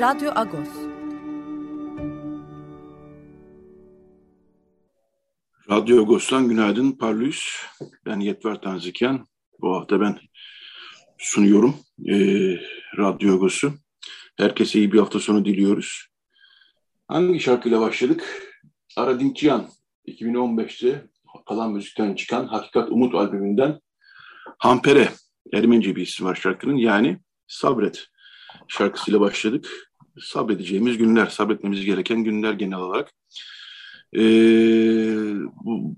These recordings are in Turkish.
Radyo Agos. Radyo Agos'tan günaydın Parlus. Ben Yetver Tanziken. Bu hafta ben sunuyorum e, Radyo Agos'u. Herkese iyi bir hafta sonu diliyoruz. Hangi şarkıyla başladık? Aradinkyan 2015'te kalan müzikten çıkan Hakikat Umut albümünden Hampere, Ermenice bir isim var şarkının yani Sabret şarkısıyla başladık. Sabredeceğimiz günler, sabretmemiz gereken günler genel olarak. Ee, bu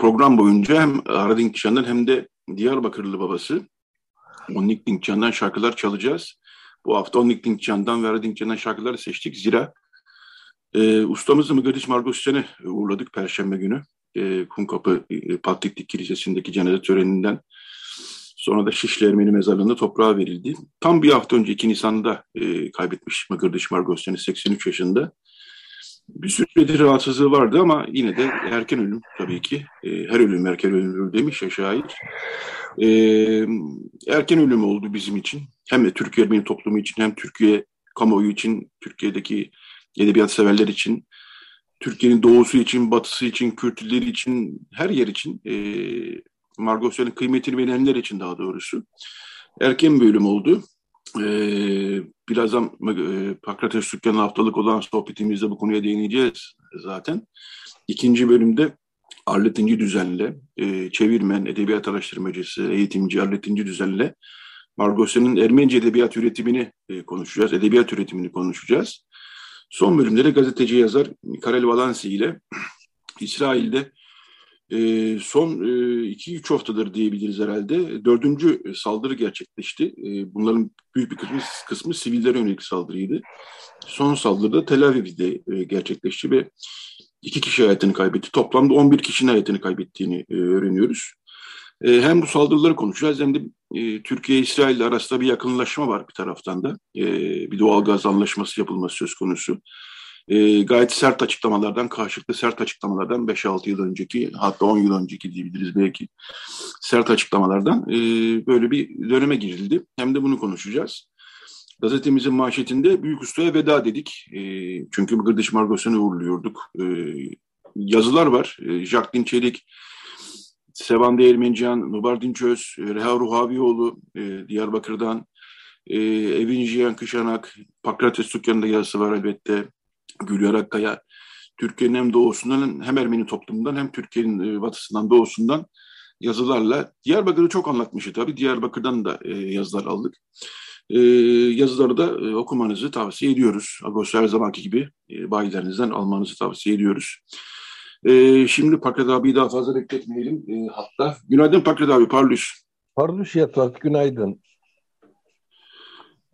program boyunca hem Aradin Kişan'dan hem de Diyarbakırlı babası Onnik Dinkcan'dan şarkılar çalacağız. Bu hafta Onnik Dinkcan'dan ve Aradin Kişan'dan şarkıları seçtik. Zira e, ustamızı Mıgadis Margosyen'i uğurladık Perşembe günü. E, Kumkapı e, Patliklik Kilisesi'ndeki cenaze töreninden Sonra da Şişli Ermeni mezarlığında toprağa verildi. Tam bir hafta önce 2 Nisan'da e, kaybetmiş Mıgırdıç Margosyan'ı 83 yaşında. Bir süredir rahatsızlığı vardı ama yine de erken ölüm tabii ki. E, her ölüm erken ölümdür demiş ya şair. E, erken ölüm oldu bizim için. Hem de Türkiye Ermeni toplumu için hem Türkiye kamuoyu için, Türkiye'deki edebiyat severler için, Türkiye'nin doğusu için, batısı için, Kürtleri için, her yer için e, Margosyan'ın kıymetini bilenler için daha doğrusu. Erken bölüm oldu. Ee, birazdan e, Pakrates Dükkanı haftalık olan sohbetimizde bu konuya değineceğiz zaten. İkinci bölümde Arlet İnci Düzen'le, e, çevirmen, edebiyat araştırmacısı, eğitimci Arlet İnci Düzen'le Margosyan'ın Ermenice edebiyat üretimini e, konuşacağız, edebiyat üretimini konuşacağız. Son bölümde de gazeteci yazar Karel Valansi ile İsrail'de e, son 2-3 e, haftadır diyebiliriz herhalde. Dördüncü saldırı gerçekleşti. E, bunların büyük bir kısmı, kısmı sivillere yönelik saldırıydı. Son saldırıda Tel Aviv'de e, gerçekleşti ve iki kişi hayatını kaybetti. Toplamda 11 kişinin hayatını kaybettiğini e, öğreniyoruz. E, hem bu saldırıları konuşacağız hem de e, Türkiye-İsrail arasında bir yakınlaşma var bir taraftan da. E, bir doğal gaz anlaşması yapılması söz konusu e, gayet sert açıklamalardan, karşılıklı sert açıklamalardan 5-6 yıl önceki hatta 10 yıl önceki diyebiliriz belki sert açıklamalardan e, böyle bir döneme girildi. Hem de bunu konuşacağız. Gazetemizin manşetinde Büyük Usta'ya veda dedik. E, çünkü Gırdiş Margos'unu uğurluyorduk. E, yazılar var. E, Jacqueline Çelik, Sevan Değirmencihan, Nubar Dinçöz, Reha Ruhavioğlu e, Diyarbakır'dan, e, Evin Jiyan Kışanak, Pakrates Tukyan'da yazısı var elbette. Gülyer Akkaya Türkiye'nin hem doğusundan hem Ermeni toplumundan hem Türkiye'nin e, batısından doğusundan yazılarla Diyarbakır'ı çok anlatmıştı tabii. Diyarbakır'dan da e, yazılar aldık. E, yazıları da okumanızı tavsiye ediyoruz. Agos her zamanki gibi bayilerinizden almanızı tavsiye ediyoruz. Şimdi Pakrat abiyi daha fazla bekletmeyelim. Hatta günaydın Pakrat abi, parlus. Parlus Yatvat, günaydın.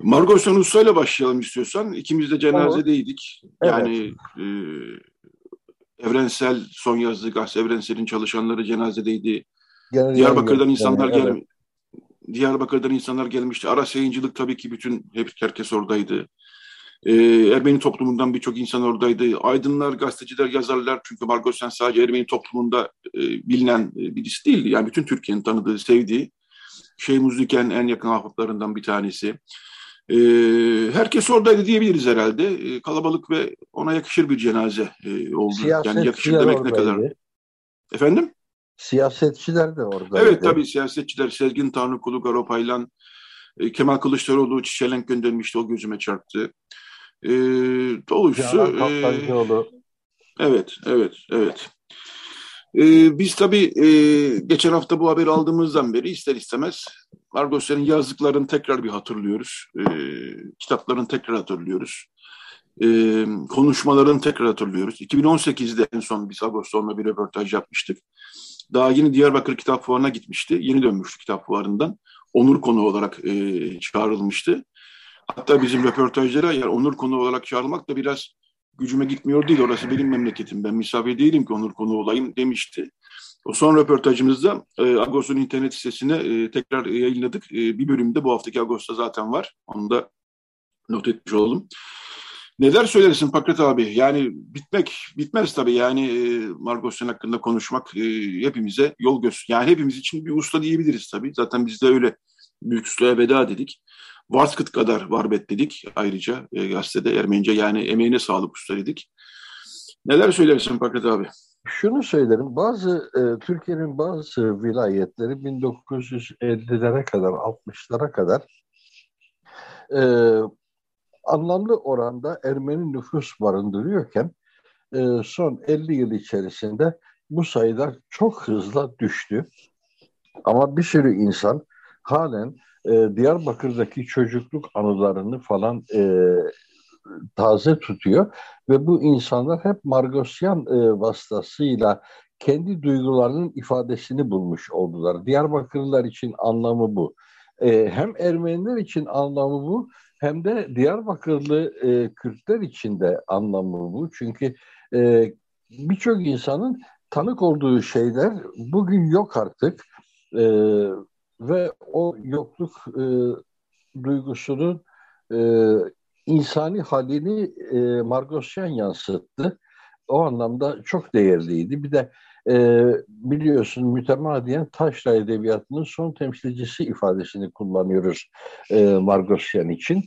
Margot Usta ile başlayalım istiyorsan. İkimiz de cenazedeydik. Yani evet. e, Evrensel son yazdığı gazete Evrensel'in çalışanları cenazedeydi. Genel Diyarbakır'dan yani, insanlar yani, gel evet. Diyarbakır'dan insanlar gelmişti. Ara yayıncılık tabii ki bütün hep herkes oradaydı. Ee, Ermeni toplumundan birçok insan oradaydı. Aydınlar, gazeteciler, yazarlar. Çünkü Margot Sen sadece Ermeni toplumunda e, bilinen e, birisi değildi. Yani bütün Türkiye'nin tanıdığı, sevdiği. Şey Muzliken en yakın ahbaplarından bir tanesi. E, herkes oradaydı diyebiliriz herhalde. E, kalabalık ve ona yakışır bir cenaze e, oldu. yani yakışır demek ne kadar. Efendim? Siyasetçiler de orada. Evet tabii siyasetçiler. Sezgin Tanrıkulu, Garo Paylan, e, Kemal Kılıçdaroğlu çiçelenk göndermişti. O gözüme çarptı. E, dolusu. E, evet, evet, evet. Ee, biz tabii e, geçen hafta bu haberi aldığımızdan beri ister istemez Margosyan'ın yazdıklarını tekrar bir hatırlıyoruz. E, kitaplarını tekrar hatırlıyoruz. E, konuşmalarını tekrar hatırlıyoruz. 2018'de en son biz Agoston'la bir röportaj yapmıştık. Daha yeni Diyarbakır Kitap Fuarı'na gitmişti. Yeni dönmüştü kitap fuarından. onur konu olarak e, çağrılmıştı. Hatta bizim röportajlara yani onur konu olarak çağrılmak da biraz gücüme gitmiyor değil. Orası benim memleketim. Ben misafir değilim ki onur konu olayım demişti. O son röportajımızda e, Agos'un internet sitesine e, tekrar yayınladık. E, bir bölümde bu haftaki Agos'ta zaten var. Onu da not etmiş olalım. Neler söylersin Pakrat abi? Yani bitmek bitmez tabii. Yani e, Margosyan hakkında konuşmak e, hepimize yol göz. Yani hepimiz için bir usta diyebiliriz tabii. Zaten biz de öyle büyük ustaya veda dedik. Varskıt kadar varbet dedik ayrıca e, gazetede Ermenice yani emeğine sağlık usta dedik. Neler söylersin Pakrat abi? Şunu söylerim, bazı e, Türkiye'nin bazı vilayetleri 1950'lere kadar, 60'lara kadar e, anlamlı oranda Ermeni nüfus barındırıyorken e, son 50 yıl içerisinde bu sayılar çok hızla düştü. Ama bir sürü insan halen e, Diyarbakır'daki çocukluk anılarını falan e, taze tutuyor ve bu insanlar hep Margosyan e, vasıtasıyla kendi duygularının ifadesini bulmuş oldular. Diyarbakırlılar için anlamı bu. E, hem Ermeniler için anlamı bu hem de Diyarbakırlı e, Kürtler için de anlamı bu. Çünkü e, birçok insanın tanık olduğu şeyler bugün yok artık. E, ve o yokluk e, duygusunun e, insani halini e, Margosyan yansıttı. O anlamda çok değerliydi. Bir de e, biliyorsun mütemadiyen taşra edebiyatının son temsilcisi ifadesini kullanıyoruz e, Margosyan için.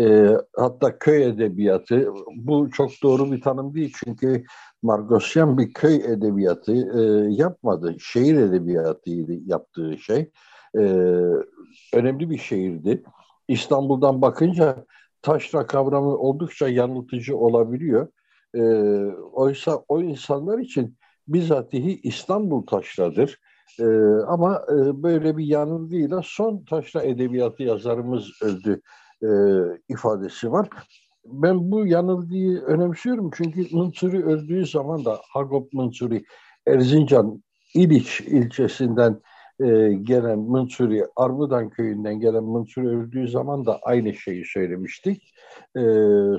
E, hatta köy edebiyatı, bu çok doğru bir tanım değil çünkü Margosyan bir köy edebiyatı e, yapmadı. Şehir edebiyatıydı yaptığı şey. E, önemli bir şehirdi. İstanbul'dan bakınca taşra kavramı oldukça yanıltıcı olabiliyor. E, oysa o insanlar için bizatihi İstanbul taşradır. E, ama e, böyle bir yanılgıyla son taşra edebiyatı yazarımız öldü e, ifadesi var. Ben bu yanılgıyı önemsiyorum çünkü Mınsuri öldüğü zaman da Hagop Mınsuri Erzincan İliç ilçesinden e, gelen Mınsuri, Armudan köyünden gelen Mınsuri öldüğü zaman da aynı şeyi söylemiştik. E,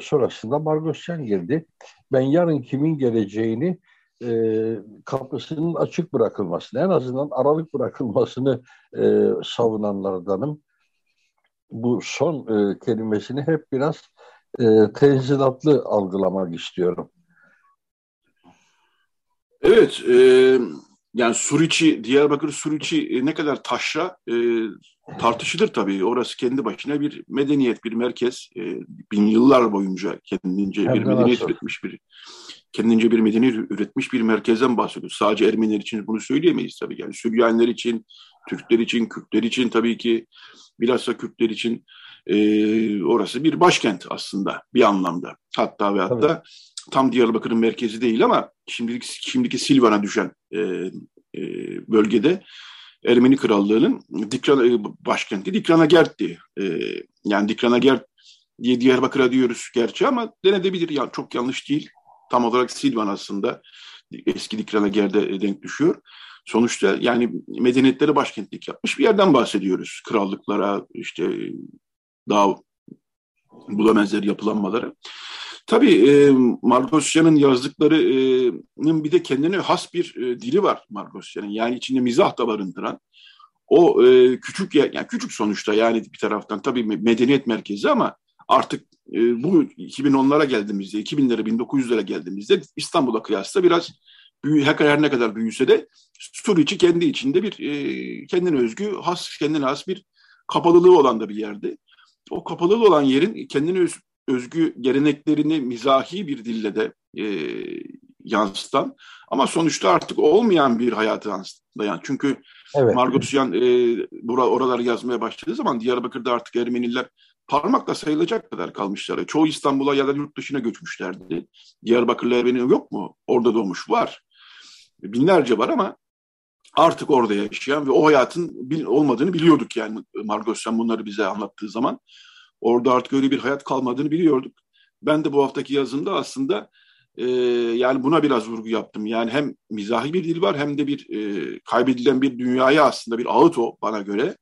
sonrasında Margosyan geldi. Ben yarın kimin geleceğini e, kapısının açık bırakılmasını, en azından aralık bırakılmasını e, savunanlardanım. Bu son e, kelimesini hep biraz e, tenzilatlı algılamak istiyorum. Evet, e, yani Suriçi, Diyarbakır Suriçi e, ne kadar taşra e, tartışılır tabii. Orası kendi başına bir medeniyet, bir merkez. E, bin yıllar boyunca kendince Hem bir medeniyet nasıl? üretmiş bir kendince bir medeniyet üretmiş bir merkezden bahsediyoruz. Sadece Ermeniler için bunu söyleyemeyiz tabii. Yani Süryaniler için, Türkler için, Kürtler için tabii ki bilhassa Kürtler için e, orası bir başkent aslında bir anlamda. Hatta ve hatta tam Diyarbakır'ın merkezi değil ama şimdiki, şimdiki Silvan'a düşen e, e, bölgede Ermeni Krallığı'nın Dikran, e, başkenti Dikranagert E, yani Dikranagert diye Diyarbakır'a diyoruz gerçi ama denedebilir. Yani çok yanlış değil. Tam olarak Silvan aslında eski Dikranagert'e denk düşüyor. Sonuçta yani medeniyetlere başkentlik yapmış bir yerden bahsediyoruz. Krallıklara işte daha bulamazlar yapılanmalara. Tabii e, Margosyan'ın yazdıklarının bir de kendine has bir e, dili var Margosyan'ın. Yani içinde mizah da barındıran. O e, küçük yani küçük sonuçta yani bir taraftan tabii medeniyet merkezi ama artık e, bu 2010'lara geldiğimizde, 2000'lere, 1900'lere geldiğimizde İstanbul'a kıyasla biraz büyü, her ne kadar büyüse de Suriçi kendi içinde bir e, kendine özgü, has, kendine has bir kapalılığı olan da bir yerde. O kapalılığı olan yerin kendine öz, özgü geleneklerini mizahi bir dille de e, yansıtan ama sonuçta artık olmayan bir hayatı yansıtan. Çünkü evet. Margosyan e, bura, oraları yazmaya başladığı zaman Diyarbakır'da artık Ermeniler parmakla sayılacak kadar kalmışlar. Çoğu İstanbul'a ya da yurt dışına göçmüşlerdi. Diyarbakırlı Ermeni yok mu? Orada doğmuş. Var. Binlerce var ama artık orada yaşayan ve o hayatın olmadığını biliyorduk yani Margosyan bunları bize anlattığı zaman. Orada artık öyle bir hayat kalmadığını biliyorduk. Ben de bu haftaki yazımda aslında e, yani buna biraz vurgu yaptım. Yani hem mizahi bir dil var hem de bir e, kaybedilen bir dünyaya aslında bir ağıt o bana göre.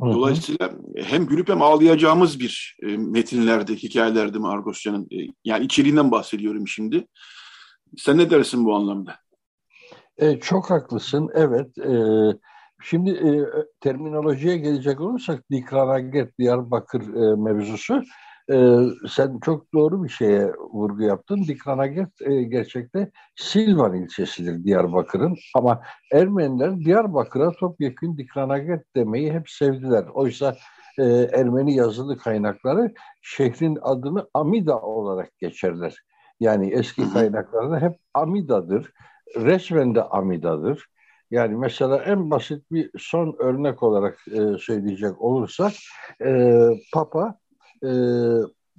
Dolayısıyla hem gülüp hem ağlayacağımız bir e, metinlerdi, hikayelerdi Margosyan'ın. E, yani içeriğinden bahsediyorum şimdi. Sen ne dersin bu anlamda? E, çok haklısın, evet. E, şimdi e, terminolojiye gelecek olursak Dikranaget Diyarbakır e, mevzusu e, sen çok doğru bir şeye vurgu yaptın. Dikranaget e, gerçekte Silvan ilçesidir Diyarbakır'ın ama Ermeniler Diyarbakır'a topyekun Dikranaget demeyi hep sevdiler. Oysa e, Ermeni yazılı kaynakları şehrin adını Amida olarak geçerler. Yani eski kaynaklarda hep Amida'dır. Resmen de Amida'dır. Yani mesela en basit bir son örnek olarak e, söyleyecek olursak e, Papa e,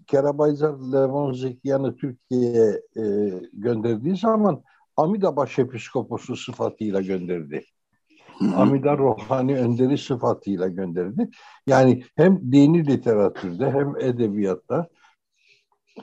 Kerabayzar Levon Zekiyan'ı Türkiye'ye e, gönderdiği zaman Amida Başepiskoposu sıfatıyla gönderdi. Amida Rohani Önderi sıfatıyla gönderdi. Yani hem dini literatürde hem edebiyatta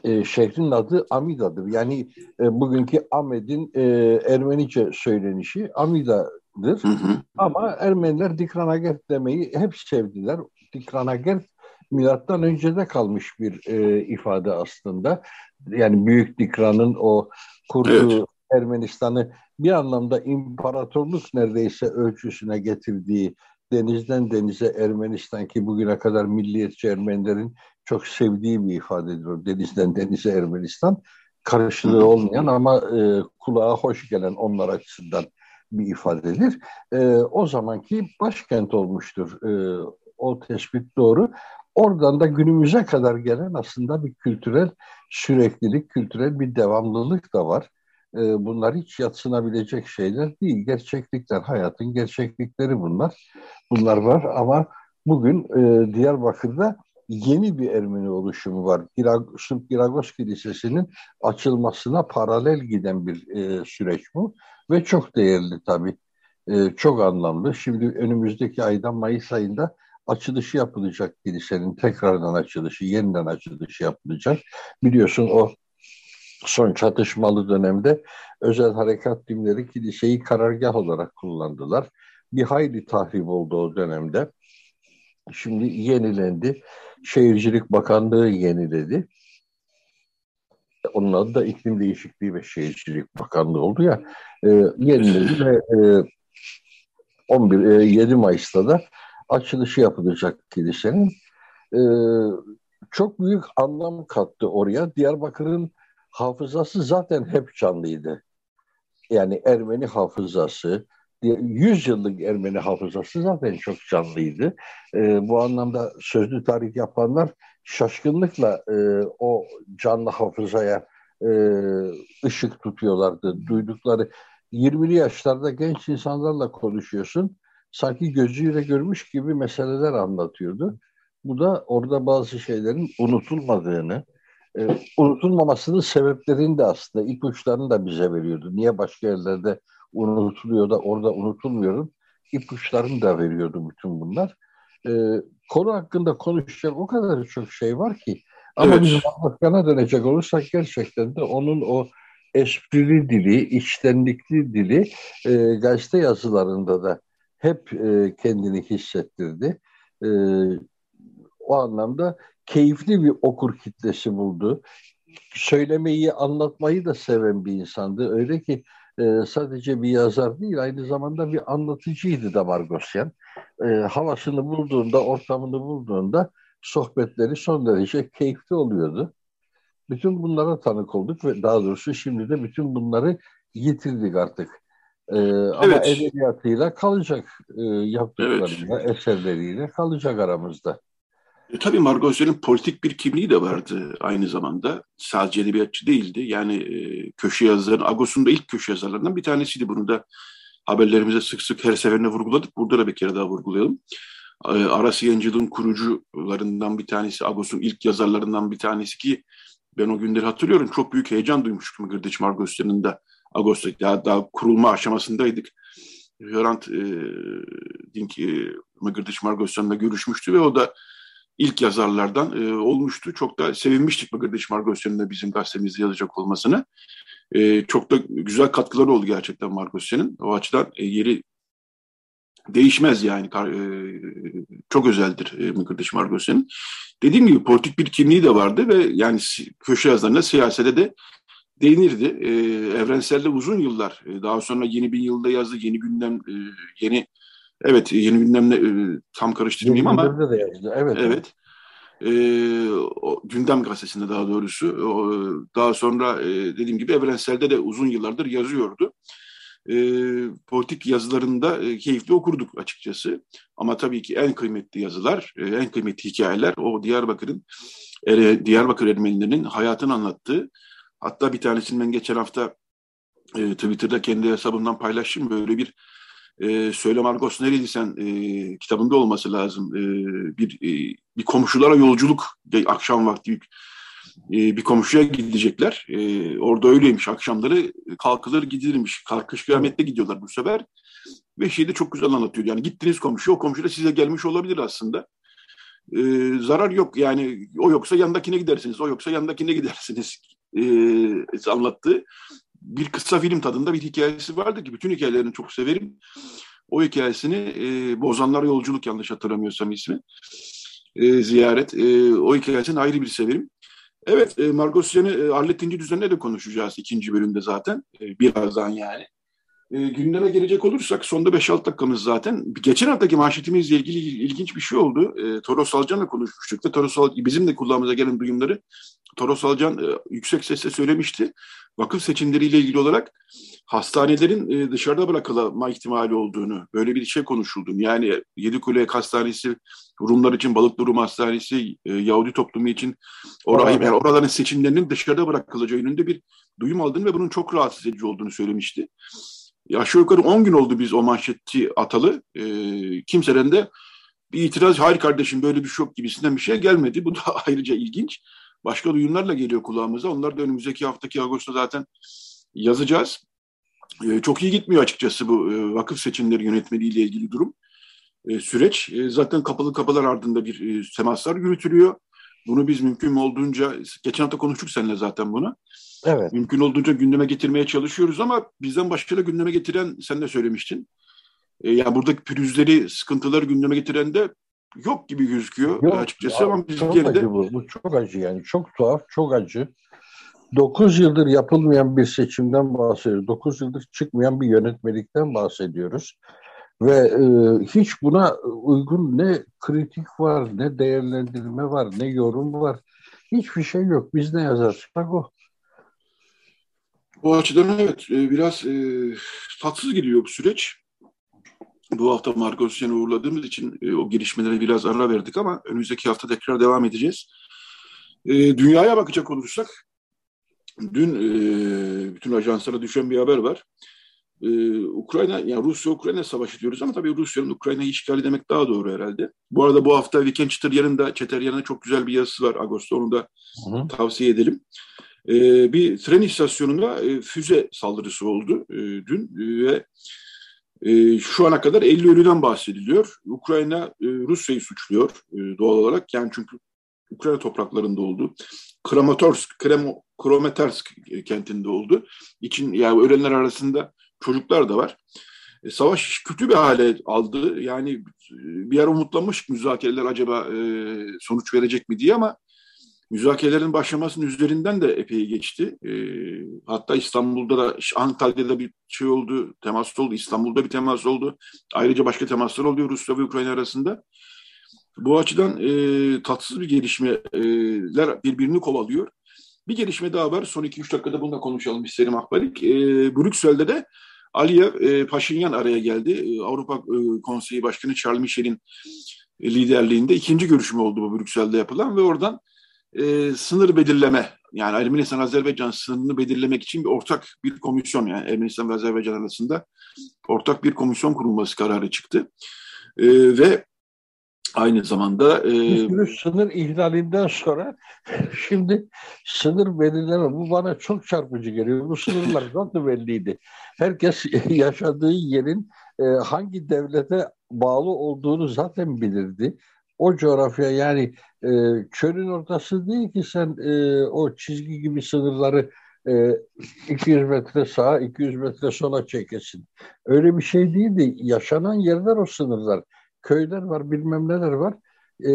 e, şehrin adı Amida'dır. Yani e, bugünkü Ahmet'in e, Ermenice söylenişi Amida'dır. Hı hı. Ama Ermeniler Dikranagert demeyi hep sevdiler. Dikranagert milattan öncede kalmış bir e, ifade aslında. Yani Büyük Dikran'ın o kurduğu evet. Ermenistan'ı bir anlamda imparatorluk neredeyse ölçüsüne getirdiği denizden denize Ermenistan ki bugüne kadar milliyetçi Ermenilerin çok sevdiği bir ifadedir o denizden denize Ermenistan. Karşılığı olmayan ama e, kulağa hoş gelen onlar açısından bir ifadedir. E, o zamanki başkent olmuştur. E, o tespit doğru. Oradan da günümüze kadar gelen aslında bir kültürel süreklilik, kültürel bir devamlılık da var. Ee, bunlar hiç yatsınabilecek şeyler değil. Gerçeklikler, hayatın gerçeklikleri bunlar. Bunlar var ama bugün e, Diyarbakır'da yeni bir Ermeni oluşumu var. Sırp Giragos Kilisesi'nin açılmasına paralel giden bir e, süreç bu. Ve çok değerli tabii. E, çok anlamlı. Şimdi önümüzdeki ayda Mayıs ayında açılışı yapılacak kilisenin tekrardan açılışı, yeniden açılışı yapılacak. Biliyorsun o son çatışmalı dönemde özel harekat timleri kiliseyi karargah olarak kullandılar. Bir hayli tahrip oldu o dönemde. Şimdi yenilendi. Şehircilik Bakanlığı yeniledi. Onun adı da İklim Değişikliği ve Şehircilik Bakanlığı oldu ya. E, yeniledi ve e, 11 e, 7 Mayıs'ta da açılışı yapılacak kilisenin. E, çok büyük anlam kattı oraya. Diyarbakır'ın hafızası zaten hep canlıydı. Yani Ermeni hafızası, 100 yıllık Ermeni hafızası zaten çok canlıydı. E, bu anlamda sözlü tarih yapanlar şaşkınlıkla e, o canlı hafızaya e, ışık tutuyorlardı. Duydukları 20'li yaşlarda genç insanlarla konuşuyorsun sanki gözüyle görmüş gibi meseleler anlatıyordu. Bu da orada bazı şeylerin unutulmadığını, e, unutulmamasının sebeplerini de aslında ipuçlarını da bize veriyordu. Niye başka yerlerde unutuluyor da orada unutulmuyor? İpuçlarını da veriyordu bütün bunlar. E, konu hakkında konuşacak o kadar çok şey var ki. Ama evet. biz Bakan'a dönecek olursak gerçekten de onun o esprili dili, içtenlikli dili e, gazete yazılarında da hep e, kendini hissettirdi. E, o anlamda keyifli bir okur kitlesi buldu. Söylemeyi, anlatmayı da seven bir insandı. Öyle ki e, sadece bir yazar değil, aynı zamanda bir anlatıcıydı da Margosyan. E, havasını bulduğunda, ortamını bulduğunda sohbetleri son derece keyifli oluyordu. Bütün bunlara tanık olduk ve daha doğrusu şimdi de bütün bunları yitirdik artık. Ee, evet. Ama edebiyatıyla kalacak e, yaptıklarıyla, evet. eserleriyle kalacak aramızda. E, tabii Margot politik bir kimliği de vardı aynı zamanda. Sadece edebiyatçı değildi. Yani e, köşe yazarı, Agos'un da ilk köşe yazarlarından bir tanesiydi. Bunu da haberlerimize sık sık her seferinde vurguladık. Burada da bir kere daha vurgulayalım. E, Aras Yayıncılığın kurucularından bir tanesi, Agos'un ilk yazarlarından bir tanesi ki ben o günleri hatırlıyorum. Çok büyük heyecan duymuştum Gırdıç Margosyan'ın da Ağustos daha, daha kurulma aşamasındaydık. Hrant e, Dink e, Mıgırdıç Margosyan'la görüşmüştü ve o da ilk yazarlardan e, olmuştu. Çok da sevinmiştik Mıgırdıç Margosyan'ın da bizim gazetemizde yazacak olmasını. E, çok da güzel katkıları oldu gerçekten Margosyan'ın. O açıdan e, yeri değişmez yani. E, çok özeldir e, Mıkırdaş Margosyan'ın. Dediğim gibi politik bir kimliği de vardı ve yani köşe yazılarında siyasete de değinirdi. E, evrenselde uzun yıllar, e, daha sonra yeni bir yılda yazdı, yeni gündem, e, yeni evet yeni gündemle e, tam karıştırmayayım yeni ama de yazdı. Evet. Evet. E, o, gündem gazetesinde daha doğrusu. O, daha sonra e, dediğim gibi evrenselde de uzun yıllardır yazıyordu. E, politik yazılarında e, keyifli okurduk açıkçası. Ama tabii ki en kıymetli yazılar, e, en kıymetli hikayeler o Diyarbakır'ın e, Diyarbakır Ermenilerinin hayatını anlattığı Hatta bir tanesini ben geçen hafta e, Twitter'da kendi hesabımdan paylaştım. Böyle bir e, Söyle Margos nereydi sen e, kitabında olması lazım. E, bir e, bir komşulara yolculuk akşam vakti e, bir komşuya gidecekler. E, orada öyleymiş akşamları kalkılır gidilirmiş. Kalkış kıyamette gidiyorlar bu sefer. Ve şeyi de çok güzel anlatıyor. Yani gittiniz komşu o komşu da size gelmiş olabilir aslında. E, zarar yok yani o yoksa yandakine gidersiniz. O yoksa yandakine gidersiniz e, anlattığı bir kısa film tadında bir hikayesi vardı ki bütün hikayelerini çok severim. O hikayesini e, Bozanlar Yolculuk yanlış hatırlamıyorsam ismi. E, ziyaret. E, o hikayesini ayrı bir severim. Evet, e, Margosyan'ı e, Arlet İnci düzenine de konuşacağız ikinci bölümde zaten. E, birazdan yani. E, gündeme gelecek olursak sonda 5-6 dakikamız zaten. Geçen haftaki manşetimizle ilgili ilginç bir şey oldu. E, Toros Alcan'la konuşmuştuk da Toros Alcan, bizim de kulağımıza gelen duyumları Toros Alcan e, yüksek sesle söylemişti. Vakıf seçimleriyle ilgili olarak hastanelerin e, dışarıda bırakılma ihtimali olduğunu, böyle bir şey konuşulduğunu. Yani Yedikule Hastanesi, Rumlar için Balıklı Rum Hastanesi, e, Yahudi toplumu için orayı, yani oraların seçimlerinin dışarıda bırakılacağı yönünde bir duyum aldığını ve bunun çok rahatsız edici olduğunu söylemişti. Aşağı yukarı 10 gün oldu biz o manşeti atalı. E, kimseden de bir itiraz, hayır kardeşim böyle bir şok gibisinden bir şey gelmedi. Bu da ayrıca ilginç. Başka duyumlarla geliyor kulağımıza. Onlar da önümüzdeki haftaki Ağustos'ta zaten yazacağız. E, çok iyi gitmiyor açıkçası bu e, vakıf seçimleri yönetmeliğiyle ilgili durum. E, süreç e, zaten kapalı kapılar ardında bir e, temaslar yürütülüyor. Bunu biz mümkün olduğunca, geçen hafta konuştuk seninle zaten bunu. Evet. Mümkün olduğunca gündeme getirmeye çalışıyoruz ama bizden başka da gündeme getiren sen de söylemiştin. E, yani buradaki pürüzleri, sıkıntıları gündeme getiren de yok gibi gözüküyor yok, açıkçası ama biz çok geride... Acı bu. bu çok acı yani. Çok tuhaf, çok acı. 9 yıldır yapılmayan bir seçimden bahsediyoruz. 9 yıldır çıkmayan bir yönetmelikten bahsediyoruz. Ve e, hiç buna uygun ne kritik var, ne değerlendirme var, ne yorum var. Hiçbir şey yok. Biz ne yazarsak o. Bu açıdan evet e, biraz e, tatsız gidiyor bu süreç. Bu hafta Marcos Sen'i uğurladığımız için e, o gelişmelere biraz ara verdik ama önümüzdeki hafta tekrar devam edeceğiz. E, dünyaya bakacak olursak, dün e, bütün ajanslara düşen bir haber var. E, Ukrayna, yani Rusya-Ukrayna savaşı diyoruz ama tabii Rusya'nın Ukrayna'yı işgali demek daha doğru herhalde. Bu arada bu hafta Viken Çıtıryan'ın da Çeteryan'ın çok güzel bir yazısı var Ağustos'ta onu da Hı. tavsiye edelim. E, bir tren istasyonuna e, füze saldırısı oldu e, dün e, ve e, şu ana kadar 50 ölüden bahsediliyor. Ukrayna e, Rusya'yı suçluyor e, doğal olarak. Yani çünkü Ukrayna topraklarında oldu. Kramatorsk, Kremo, Krometersk kentinde oldu. İçin yani ölenler arasında çocuklar da var. E, savaş kötü bir hale aldı. Yani e, bir ara umutlanmış müzakereler acaba e, sonuç verecek mi diye ama müzakerelerin başlamasının üzerinden de epey geçti. E, hatta İstanbul'da da, Antalya'da bir şey oldu, temas oldu. İstanbul'da bir temas oldu. Ayrıca başka temaslar oluyor Rusya ve Ukrayna arasında. Bu açıdan e, tatsız bir gelişmeler birbirini kovalıyor. Bir gelişme daha var. Son 2-3 dakikada bunu da konuşalım isterim Akbalik. E, Brüksel'de de Aliyev e, Paşinyan araya geldi. E, Avrupa e, Konseyi Başkanı Charles Michel'in liderliğinde ikinci görüşme oldu bu Brüksel'de yapılan ve oradan e, sınır belirleme yani Ermenistan-Azerbaycan sınırını belirlemek için bir ortak bir komisyon yani Ermenistan ve Azerbaycan arasında ortak bir komisyon kurulması kararı çıktı. E, ve aynı zamanda e, sınır ihlalinden sonra şimdi sınır belirleme bu bana çok çarpıcı geliyor. Bu sınırlar zaten belliydi. Herkes yaşadığı yerin e, hangi devlete bağlı olduğunu zaten bilirdi o coğrafya yani e, çölün ortası değil ki sen e, o çizgi gibi sınırları e, 200 metre sağa 200 metre sola çekesin. Öyle bir şey değildi. Yaşanan yerler o sınırlar. Köyler var bilmem neler var. E,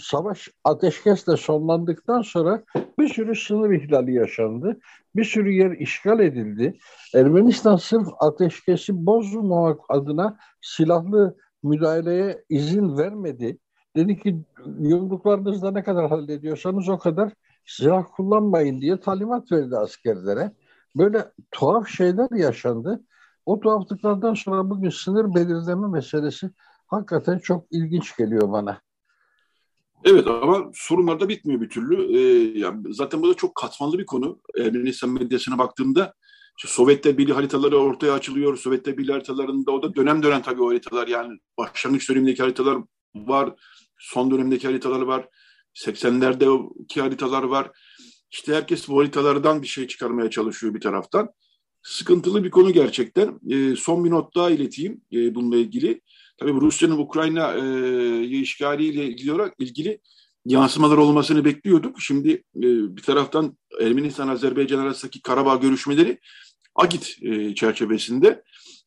savaş ateşkesle sonlandıktan sonra bir sürü sınır ihlali yaşandı. Bir sürü yer işgal edildi. Ermenistan sırf ateşkesi bozmamak adına silahlı müdahaleye izin vermedi. Dedi ki yumruklarınızda ne kadar hallediyorsanız o kadar silah kullanmayın diye talimat verdi askerlere. Böyle tuhaf şeyler yaşandı. O tuhaflıklardan sonra bugün sınır belirleme meselesi hakikaten çok ilginç geliyor bana. Evet ama sorunlar da bitmiyor bir türlü. Ee, yani zaten bu da çok katmanlı bir konu. Ermenistan medyasına baktığımda işte Sovyetler Birliği haritaları ortaya açılıyor. Sovyetler Birliği haritalarında o da dönem dönem tabii o haritalar yani başlangıç dönemindeki haritalar var. Son dönemdeki haritalar var. 80'lerdeki haritalar var. İşte herkes bu haritalardan bir şey çıkarmaya çalışıyor bir taraftan. Sıkıntılı bir konu gerçekten. E, son bir not daha ileteyim e, bununla ilgili. Tabii Rusya'nın Ukrayna'yı e, işgaliyle ilgili olarak ilgili yansımalar olmasını bekliyorduk. Şimdi e, bir taraftan Ermenistan-Azerbaycan arasındaki Karabağ görüşmeleri Agit e, çerçevesinde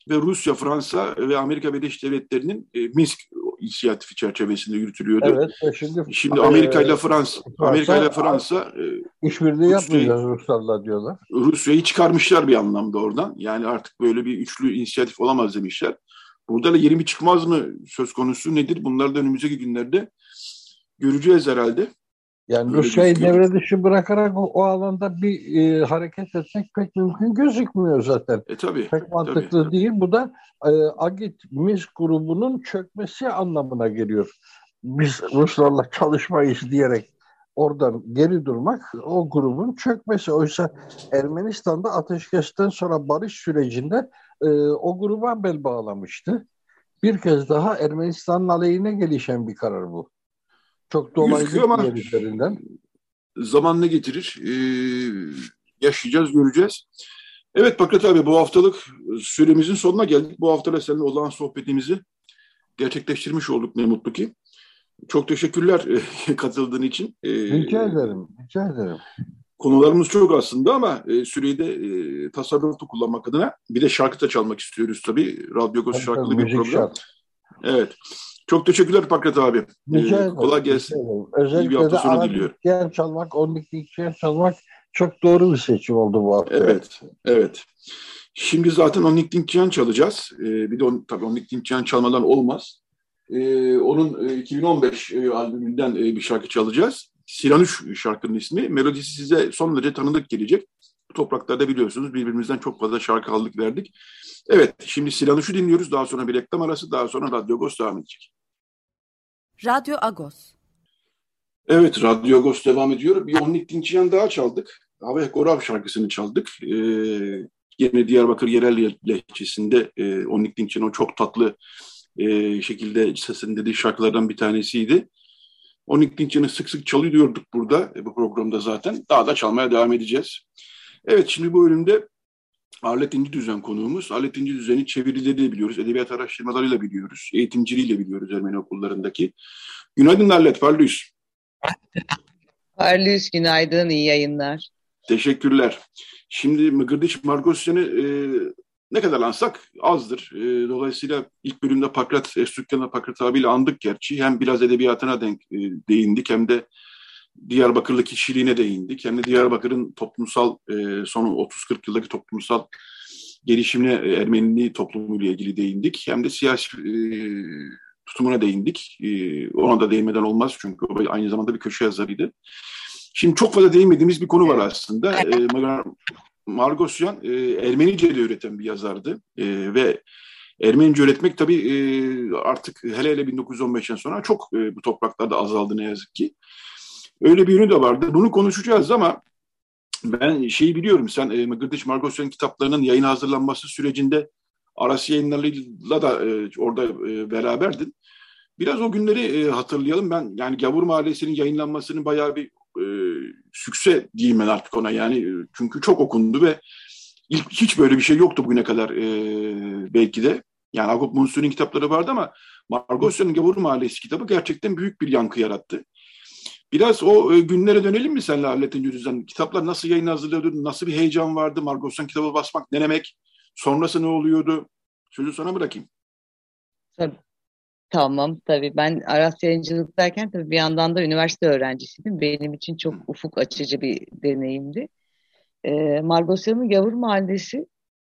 ve Rusya, Fransa ve Amerika Birleşik Devletleri'nin e, Minsk inisiyatifi çerçevesinde yürütülüyordu. Evet, şimdi, şimdi Amerika ile Fransa, Amerika ile Fransa e, işbirliği yapmayacağız Ruslarla diyorlar. Rusya'yı çıkarmışlar bir anlamda oradan. Yani artık böyle bir üçlü inisiyatif olamaz demişler. Burada da yeni bir çıkmaz mı söz konusu nedir? Bunları da önümüzdeki günlerde göreceğiz herhalde. Yani Rusya'yı devre dışı bırakarak o, o alanda bir e, hareket etmek pek mümkün gözükmüyor zaten. E, tabii, pek mantıklı tabii. değil. Bu da e, Agit Minsk grubunun çökmesi anlamına geliyor. Biz Ruslarla çalışmayız diyerek oradan geri durmak o grubun çökmesi. Oysa Ermenistan'da ateşkesten sonra barış sürecinde e, o gruba bel bağlamıştı. Bir kez daha Ermenistan'ın aleyhine gelişen bir karar bu. Çok dolaylı ama üzerinden. Zaman ne getirir? Ee, yaşayacağız, göreceğiz. Evet Pakrat abi bu haftalık süremizin sonuna geldik. Bu hafta da seninle olan sohbetimizi gerçekleştirmiş olduk ne mutlu ki. Çok teşekkürler katıldığın için. Ee, rica ederim, rica ederim. Konularımız çok aslında ama e, süreyi de e, tasarruflu kullanmak adına bir de şarkı da çalmak istiyoruz tabii. Radyo Göz şarkılı bir program. Şarkı. Evet. Çok teşekkürler Pakrat abi. Rica ee, kolay gelsin. Özellikle İyi bir hafta sonu diliyorum. Yer çalmak, onluk yer çalmak çok doğru bir seçim oldu bu hafta. Evet, evet. Şimdi zaten Onnik Dinkyan çalacağız. Ee, bir de on, tabii Onnik Dinkyan çalmadan olmaz. Ee, onun e, 2015 e, albümünden e, bir şarkı çalacağız. Silanuş şarkının ismi. Melodisi size son derece tanıdık gelecek. Bu topraklarda biliyorsunuz birbirimizden çok fazla şarkı aldık verdik. Evet, şimdi Silanuş'u dinliyoruz. Daha sonra bir reklam arası, daha sonra Radyo Agos devam edecek. Radyo Agos. Evet, Radyo Agos devam ediyor. Bir Onnik Dinçiyan daha çaldık. Hava Gorav şarkısını çaldık. Ee, yine Diyarbakır yerel lehçesinde e, Onnik Dinçiyan o çok tatlı e, şekilde dediği şarkılardan bir tanesiydi. Onnik Dinçiyan'ı sık sık çalıyorduk burada, e, bu programda zaten. Daha da çalmaya devam edeceğiz. Evet, şimdi bu bölümde Arlet İnci Düzen konuğumuz. Arlet İnci Düzen'i çevirileri biliyoruz, edebiyat araştırmalarıyla biliyoruz, eğitimciliğiyle biliyoruz Ermeni okullarındaki. Günaydın Arlet, parlıyız. Parlıyız, günaydın, iyi yayınlar. Teşekkürler. Şimdi Mıgırdiç Margosyan'ı e, ne kadar ansak azdır. E, dolayısıyla ilk bölümde Pakrat, Estukyan'la Pakrat abiyle andık gerçi. Hem biraz edebiyatına denk e, değindik hem de Diyarbakırlı kişiliğine değindik. Hem de Diyarbakır'ın toplumsal e, son 30-40 yıldaki toplumsal gelişimine e, Ermeniliği toplumuyla ilgili değindik. Hem de siyasi e, tutumuna değindik. E, ona da değinmeden olmaz çünkü o aynı zamanda bir köşe yazarıydı. Şimdi çok fazla değinmediğimiz bir konu var aslında. E, Margosyan e, Ermenice de üreten bir yazardı e, ve Ermenice öğretmek tabii e, artık hele hele 1915'ten sonra çok e, bu topraklarda azaldı ne yazık ki. Öyle bir yönü de vardı. Bunu konuşacağız ama ben şeyi biliyorum. Sen e, Gırdiç Margosyan kitaplarının yayın hazırlanması sürecinde Aras yayınlarıyla da e, orada e, beraberdin. Biraz o günleri e, hatırlayalım. Ben yani Gavur Mahallesi'nin yayınlanmasının bayağı bir e, sükse diyeyim ben artık ona. Yani e, çünkü çok okundu ve ilk hiç böyle bir şey yoktu bugüne kadar e, belki de. Yani Agop Munsur'un kitapları vardı ama Margosyan'ın Gavur Mahallesi kitabı gerçekten büyük bir yankı yarattı. Biraz o e, günlere dönelim mi senle Hallettin Gündüz'den? Kitaplar nasıl yayın hazırlıyordun? Nasıl bir heyecan vardı? Margos'tan kitabı basmak, denemek. Sonrası ne oluyordu? Sözü sana bırakayım. Tabii. Tamam tabii ben Aras Yayıncılık derken tabii bir yandan da üniversite öğrencisiydim. Benim için çok ufuk açıcı bir deneyimdi. E, Margosya'nın Gavur Mahallesi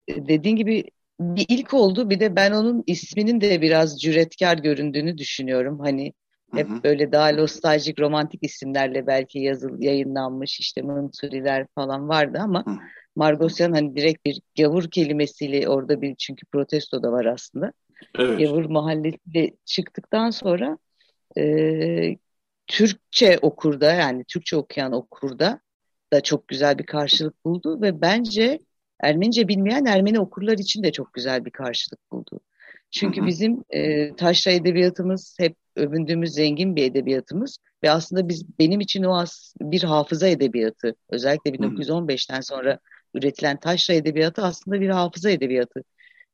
dediğin gibi bir ilk oldu. Bir de ben onun isminin de biraz cüretkar göründüğünü düşünüyorum. Hani hep böyle daha nostaljik, romantik isimlerle belki yazıl, yayınlanmış işte Mınturiler falan vardı ama Margosyan hani direkt bir gavur kelimesiyle orada bir çünkü protesto da var aslında. Evet. Gavur mahallesiyle çıktıktan sonra e, Türkçe okurda yani Türkçe okuyan okurda da çok güzel bir karşılık buldu ve bence Ermenice bilmeyen Ermeni okurlar için de çok güzel bir karşılık buldu. Çünkü bizim e, taşra edebiyatımız hep övündüğümüz zengin bir edebiyatımız ve aslında biz benim için o as bir hafıza edebiyatı. Özellikle 1915'ten sonra üretilen taşra edebiyatı aslında bir hafıza edebiyatı.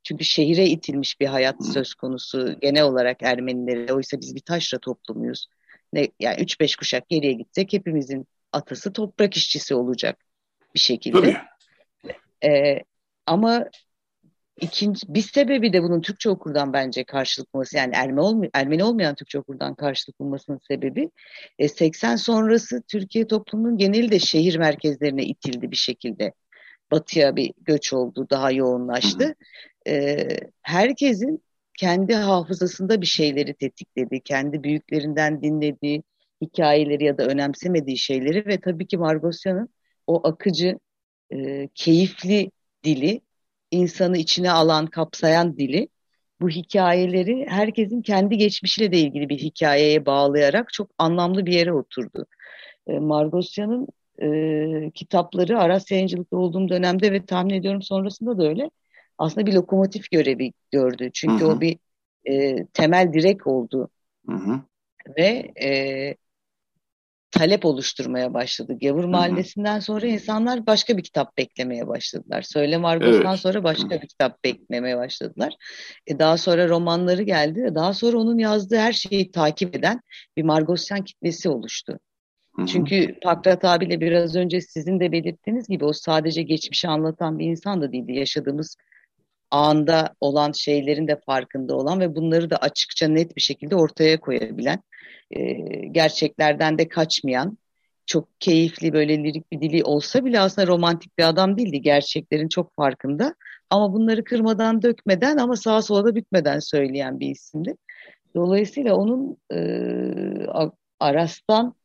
Çünkü şehire itilmiş bir hayat söz konusu genel olarak Ermenilere. Oysa biz bir taşra toplumuyuz. Ne, yani 3-5 kuşak geriye gitsek hepimizin atası toprak işçisi olacak bir şekilde. Tabii. Ee, ama ikinci bir sebebi de bunun Türkçe okurdan bence karşılık bulması yani Ermeni, olmay Ermeni olmayan Türkçe okurdan karşılık bulmasının sebebi e, 80 sonrası Türkiye toplumunun geneli de şehir merkezlerine itildi bir şekilde. Batıya bir göç oldu, daha yoğunlaştı. E, herkesin kendi hafızasında bir şeyleri tetikledi, kendi büyüklerinden dinlediği hikayeleri ya da önemsemediği şeyleri ve tabii ki Margosyan'ın o akıcı, e, keyifli dili insanı içine alan, kapsayan dili bu hikayeleri herkesin kendi geçmişiyle de ilgili bir hikayeye bağlayarak çok anlamlı bir yere oturdu. E, Margosyan'ın e, kitapları Aras yayıncılıkta olduğum dönemde ve tahmin ediyorum sonrasında da öyle aslında bir lokomotif görevi gördü. Çünkü hı hı. o bir e, temel direk oldu. Hı hı. Ve e, talep oluşturmaya başladı. Gavur Mahallesi'nden sonra insanlar başka bir kitap beklemeye başladılar. Söylem Argos'tan evet. sonra başka bir kitap beklemeye başladılar. E daha sonra romanları geldi. Daha sonra onun yazdığı her şeyi takip eden bir Margosyan kitlesi oluştu. Hı-hı. Çünkü Pakrat abiyle biraz önce sizin de belirttiğiniz gibi o sadece geçmişi anlatan bir insan da değildi. Yaşadığımız anda olan şeylerin de farkında olan ve bunları da açıkça net bir şekilde ortaya koyabilen e, gerçeklerden de kaçmayan, çok keyifli böyle lirik bir dili olsa bile aslında romantik bir adam değildi. Gerçeklerin çok farkında. Ama bunları kırmadan, dökmeden ama sağa sola da bükmeden söyleyen bir isimdi. Dolayısıyla onun e, Aras'tan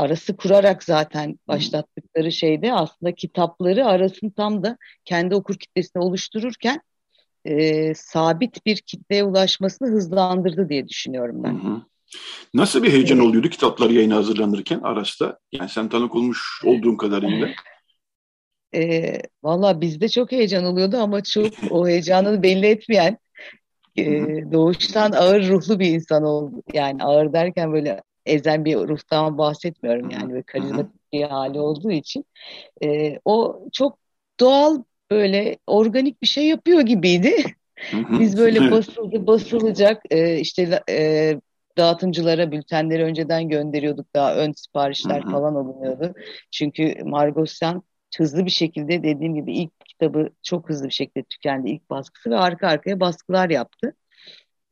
arası kurarak zaten başlattıkları şeyde aslında kitapları arasını tam da kendi okur kitlesini oluştururken e, sabit bir kitleye ulaşmasını hızlandırdı diye düşünüyorum ben. Hı hı. Nasıl bir heyecan oluyordu kitaplar yayına hazırlanırken Aras'ta? Yani sen tanık olmuş olduğun kadarıyla. E, Valla bizde çok heyecan oluyordu ama çok o heyecanını belli etmeyen e, doğuştan ağır ruhlu bir insan oldu. Yani ağır derken böyle ezen bir ruhtan bahsetmiyorum yani ve karizmatik bir hali olduğu için. E, o çok doğal böyle organik bir şey yapıyor gibiydi. Biz böyle basıldı basılacak e, işte e, dağıtımcılara bültenleri önceden gönderiyorduk. Daha ön siparişler falan alınıyordu. Çünkü Margosyan hızlı bir şekilde dediğim gibi ilk kitabı çok hızlı bir şekilde tükendi ilk baskısı ve arka arkaya baskılar yaptı.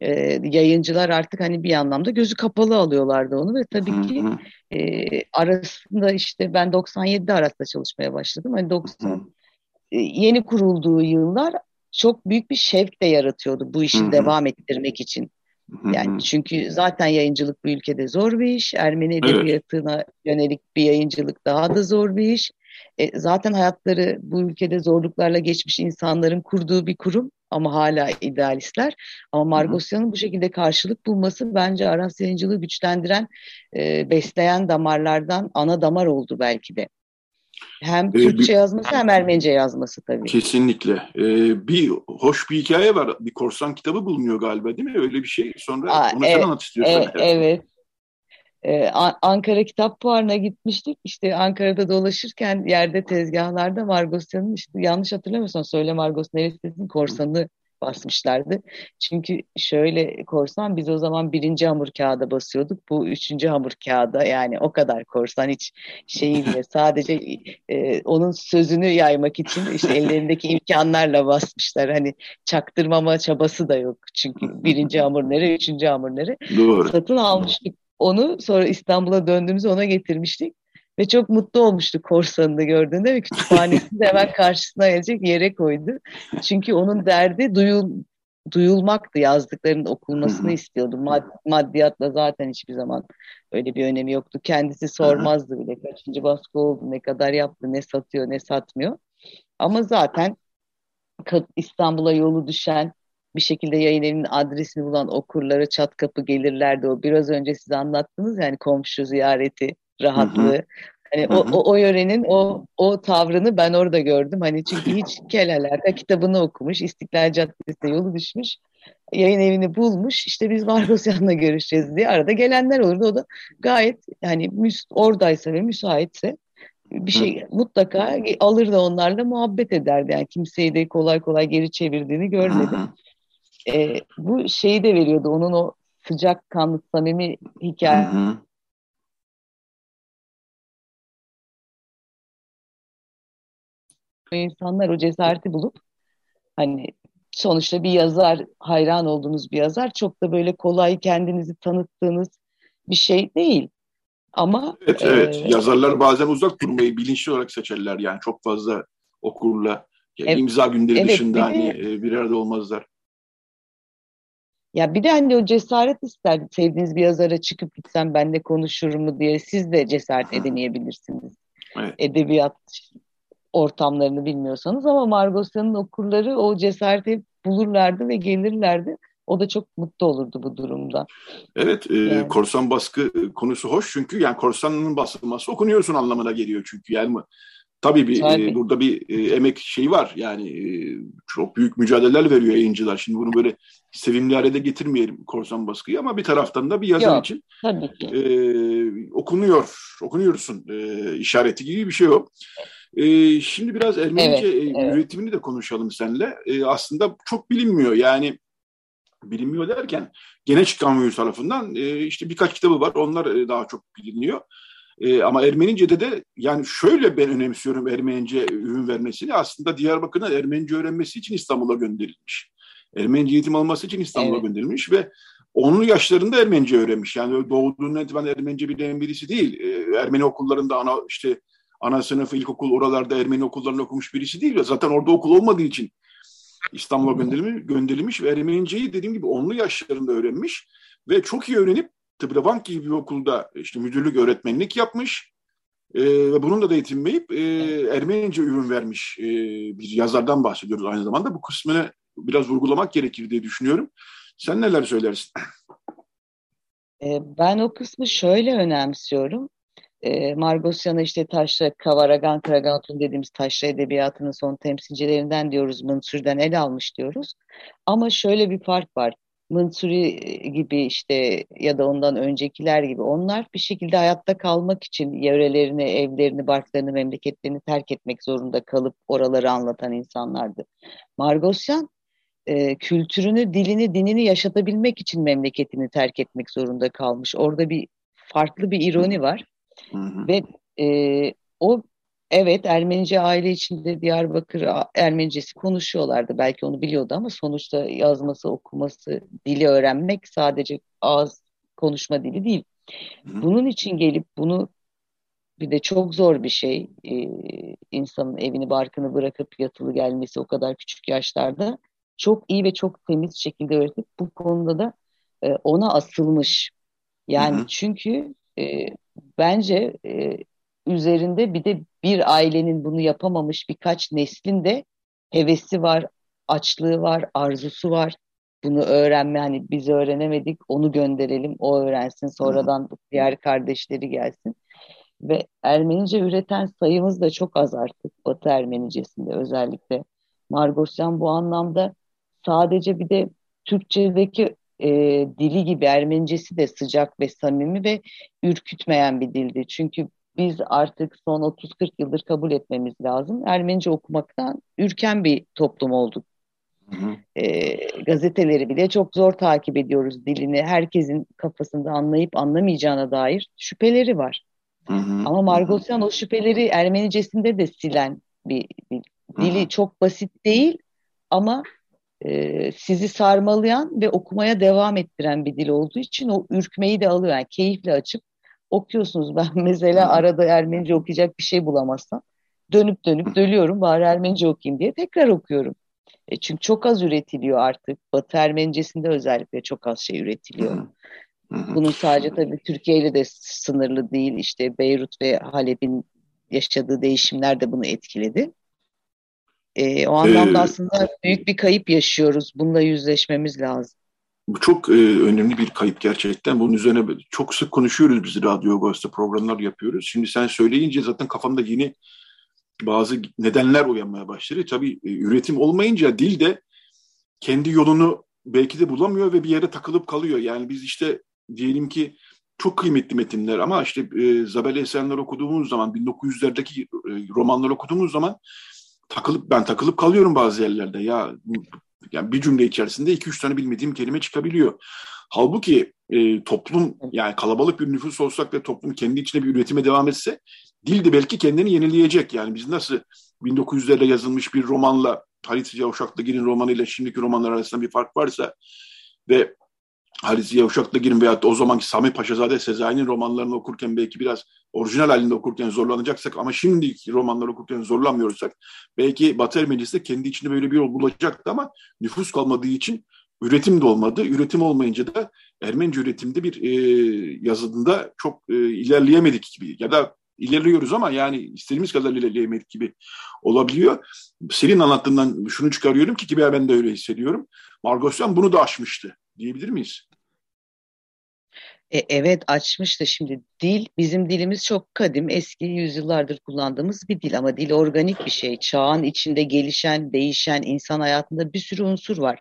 Ee, yayıncılar artık hani bir anlamda gözü kapalı alıyorlardı onu ve tabii ki e, arasında işte ben 97'de Aras'ta çalışmaya başladım. Hani 90 e, yeni kurulduğu yıllar çok büyük bir şevk de yaratıyordu bu işi devam ettirmek için. Yani çünkü zaten yayıncılık bu ülkede zor bir iş. Ermeni edebiyatına evet. yönelik bir yayıncılık daha da zor bir iş. E, zaten hayatları bu ülkede zorluklarla geçmiş insanların kurduğu bir kurum ama hala idealistler. Ama Margosyan'ın bu şekilde karşılık bulması bence Aras yayıncılığı güçlendiren, e, besleyen damarlardan ana damar oldu belki de. Hem ee, Türkçe yazması hem Ermenice yazması tabii. Kesinlikle. Ee, bir hoş bir hikaye var. Bir korsan kitabı bulunuyor galiba değil mi? Öyle bir şey. Sonra Aa, onu evet, sen anlat istiyorsan. E, evet. Ee, Ankara Kitap Fuarı'na gitmiştik. İşte Ankara'da dolaşırken yerde tezgahlarda Margosyan'ın işte yanlış hatırlamıyorsam söyle Margos Neresi'nin korsanı basmışlardı. Çünkü şöyle korsan biz o zaman birinci hamur kağıda basıyorduk. Bu üçüncü hamur kağıda yani o kadar korsan hiç şeyiyle sadece e, onun sözünü yaymak için işte ellerindeki imkanlarla basmışlar. Hani çaktırmama çabası da yok. Çünkü birinci hamur nere, üçüncü hamur nere. Doğru. Satın almıştık onu sonra İstanbul'a döndüğümüzde ona getirmiştik. Ve çok mutlu olmuştu korsanını gördüğünde ve kütüphanesini de hemen karşısına gelecek yere koydu. Çünkü onun derdi duyul, duyulmaktı. Yazdıklarının okunmasını istiyordu. Mad, maddiyatla zaten hiçbir zaman öyle bir önemi yoktu. Kendisi sormazdı bile. Kaçıncı baskı oldu, ne kadar yaptı, ne satıyor, ne satmıyor. Ama zaten İstanbul'a yolu düşen bir şekilde yayın evinin adresini bulan okurlara çat kapı gelirlerdi. O biraz önce size anlattınız yani komşu ziyareti rahatlığı. Hı hı. Hani o, o, o yörenin o o tavrını ben orada gördüm. Hani çünkü hiç kel alaka kitabını okumuş, İstiklal Caddesi'nde yolu düşmüş, yayın evini bulmuş. İşte biz Margosyan'la görüşeceğiz diye arada gelenler olurdu. O da gayet hani müs oradaysa ve müsaitse bir şey Hı. mutlaka alır da onlarla muhabbet ederdi. Yani kimseyi de kolay kolay geri çevirdiğini görmedim. E, bu şeyi de veriyordu. Onun o sıcak kanlı samimi hikaye. Hı hı. insanlar o cesareti bulup hani sonuçta bir yazar, hayran olduğunuz bir yazar çok da böyle kolay kendinizi tanıttığınız bir şey değil. Ama Evet, evet. E, Yazarlar bazen uzak durmayı bilinçli olarak seçerler. Yani çok fazla okurla yani evet, imza günleri evet, dışında bir hani de, bir arada olmazlar. Ya bir de hani o cesaret ister. Sevdiğiniz bir yazara çıkıp gitsem ben de konuşurum mu diye siz de cesaret edemeyebilirsiniz. Evet. Edebiyat ortamlarını bilmiyorsanız ama Margosyan'ın okurları o cesareti bulurlardı ve gelirlerdi. O da çok mutlu olurdu bu durumda. Evet, e, yani. korsan baskı konusu hoş çünkü yani korsanın basılması okunuyorsun anlamına geliyor çünkü yani tabii bir tabii. E, burada bir e, emek şeyi var yani e, çok büyük mücadeleler veriyor yayıncılar. Şimdi bunu böyle sevimli hale de getirmeyelim korsan baskıyı ama bir taraftan da bir yazar Yok, için. E, okunuyor, okunuyorsun e, işareti gibi bir şey o. E, şimdi biraz Ermenice evet, e, evet. üretimini de konuşalım seninle. E, aslında çok bilinmiyor yani bilinmiyor derken gene kamuoyu tarafından e, işte birkaç kitabı var onlar e, daha çok biliniyor. E, ama Ermenice'de de yani şöyle ben önemsiyorum Ermenice ürün vermesini aslında Diyarbakır'ın Ermenice öğrenmesi için İstanbul'a gönderilmiş. Ermenice eğitim alması için İstanbul'a evet. gönderilmiş ve onun yaşlarında Ermenice öğrenmiş. Yani doğduğundan itibaren Ermenice bilen birisi değil. E, Ermeni okullarında ana işte ana sınıfı ilkokul oralarda Ermeni okullarında okumuş birisi değil. Zaten orada okul olmadığı için İstanbul'a gönderilmiş, gönderilmiş ve Ermeniceyi dediğim gibi onlu yaşlarında öğrenmiş ve çok iyi öğrenip Tıbravank gibi bir okulda işte müdürlük öğretmenlik yapmış e, ve bunun da eğitimleyip e, Ermenice ürün vermiş e, bir yazardan bahsediyoruz aynı zamanda. Bu kısmını biraz vurgulamak gerekir diye düşünüyorum. Sen neler söylersin? E, ben o kısmı şöyle önemsiyorum e, Margosyan'ı işte taşra, Kavaragan, Kragatun dediğimiz taşra edebiyatının son temsilcilerinden diyoruz, Mınsur'dan el almış diyoruz. Ama şöyle bir fark var. Mınsuri gibi işte ya da ondan öncekiler gibi onlar bir şekilde hayatta kalmak için yörelerini, evlerini, barklarını, memleketlerini terk etmek zorunda kalıp oraları anlatan insanlardı. Margosyan e, kültürünü, dilini, dinini yaşatabilmek için memleketini terk etmek zorunda kalmış. Orada bir farklı bir ironi var. Hı hı. Ve e, o evet Ermenice aile içinde Diyarbakır Ermenicesi konuşuyorlardı. Belki onu biliyordu ama sonuçta yazması, okuması, dili öğrenmek sadece ağız konuşma dili değil. Hı. Bunun için gelip bunu bir de çok zor bir şey ee, insanın evini barkını bırakıp yatılı gelmesi o kadar küçük yaşlarda çok iyi ve çok temiz şekilde öğretip bu konuda da e, ona asılmış. Yani hı hı. çünkü e, bence e, üzerinde bir de bir ailenin bunu yapamamış birkaç neslin de hevesi var, açlığı var, arzusu var. Bunu öğrenme hani biz öğrenemedik onu gönderelim o öğrensin sonradan diğer kardeşleri gelsin. Ve Ermenice üreten sayımız da çok az artık Batı Ermenicesinde özellikle. Margosyan bu anlamda sadece bir de Türkçedeki e, dili gibi Ermenicesi de sıcak ve samimi ve ürkütmeyen bir dildi. Çünkü biz artık son 30-40 yıldır kabul etmemiz lazım. Ermenice okumaktan ürken bir toplum olduk. Hı hı. E, gazeteleri bile çok zor takip ediyoruz dilini. Herkesin kafasında anlayıp anlamayacağına dair şüpheleri var. Hı hı. Ama Margosyan o şüpheleri Ermenicesinde de silen bir, bir dili hı hı. çok basit değil ama e, sizi sarmalayan ve okumaya devam ettiren bir dil olduğu için o ürkmeyi de alıyor. Yani keyifle açıp okuyorsunuz. Ben mesela arada Ermenice okuyacak bir şey bulamazsam dönüp dönüp dölüyorum bari Ermenice okuyayım diye tekrar okuyorum. E çünkü çok az üretiliyor artık. Batı Ermenicesinde özellikle çok az şey üretiliyor. Bunun sadece tabii Türkiye ile de sınırlı değil. İşte Beyrut ve Halep'in yaşadığı değişimler de bunu etkiledi. E, o anlamda ee, aslında büyük bir kayıp yaşıyoruz. Bununla yüzleşmemiz lazım. Bu çok e, önemli bir kayıp gerçekten. Bunun üzerine çok sık konuşuyoruz biz Radyo Agos'ta programlar yapıyoruz. Şimdi sen söyleyince zaten kafamda yeni bazı nedenler uyanmaya başladı. Tabii e, üretim olmayınca dil de kendi yolunu belki de bulamıyor ve bir yere takılıp kalıyor. Yani biz işte diyelim ki çok kıymetli metinler ama işte e, Zabel Esenler okuduğumuz zaman 1900'lerdeki e, romanlar okuduğumuz zaman takılıp ben takılıp kalıyorum bazı yerlerde. Ya yani bir cümle içerisinde iki üç tane bilmediğim kelime çıkabiliyor. Halbuki e, toplum yani kalabalık bir nüfus olsak ve toplum kendi içinde bir üretime devam etse dil de belki kendini yenileyecek. Yani biz nasıl 1900'lerde yazılmış bir romanla Halit Ziya Uşaklıgil'in romanıyla şimdiki romanlar arasında bir fark varsa ve Halit Ziya Uşaklıgil'in veyahut o zamanki Sami Paşazade Sezai'nin romanlarını okurken belki biraz orijinal halinde okurken zorlanacaksak ama şimdiki romanları okurken zorlanmıyorsak belki Batı Ermenisi de kendi içinde böyle bir yol bulacaktı ama nüfus kalmadığı için üretim de olmadı. Üretim olmayınca da Ermenice üretimde bir e, yazılımda çok e, ilerleyemedik gibi ya da ilerliyoruz ama yani istediğimiz kadar ilerleyemedik gibi olabiliyor. Senin anlattığından şunu çıkarıyorum ki ki ben de öyle hissediyorum. Margosyan bunu da aşmıştı diyebilir miyiz? E, evet açmıştı şimdi. Dil bizim dilimiz çok kadim. Eski yüzyıllardır kullandığımız bir dil ama dil organik bir şey. Çağın içinde gelişen değişen insan hayatında bir sürü unsur var.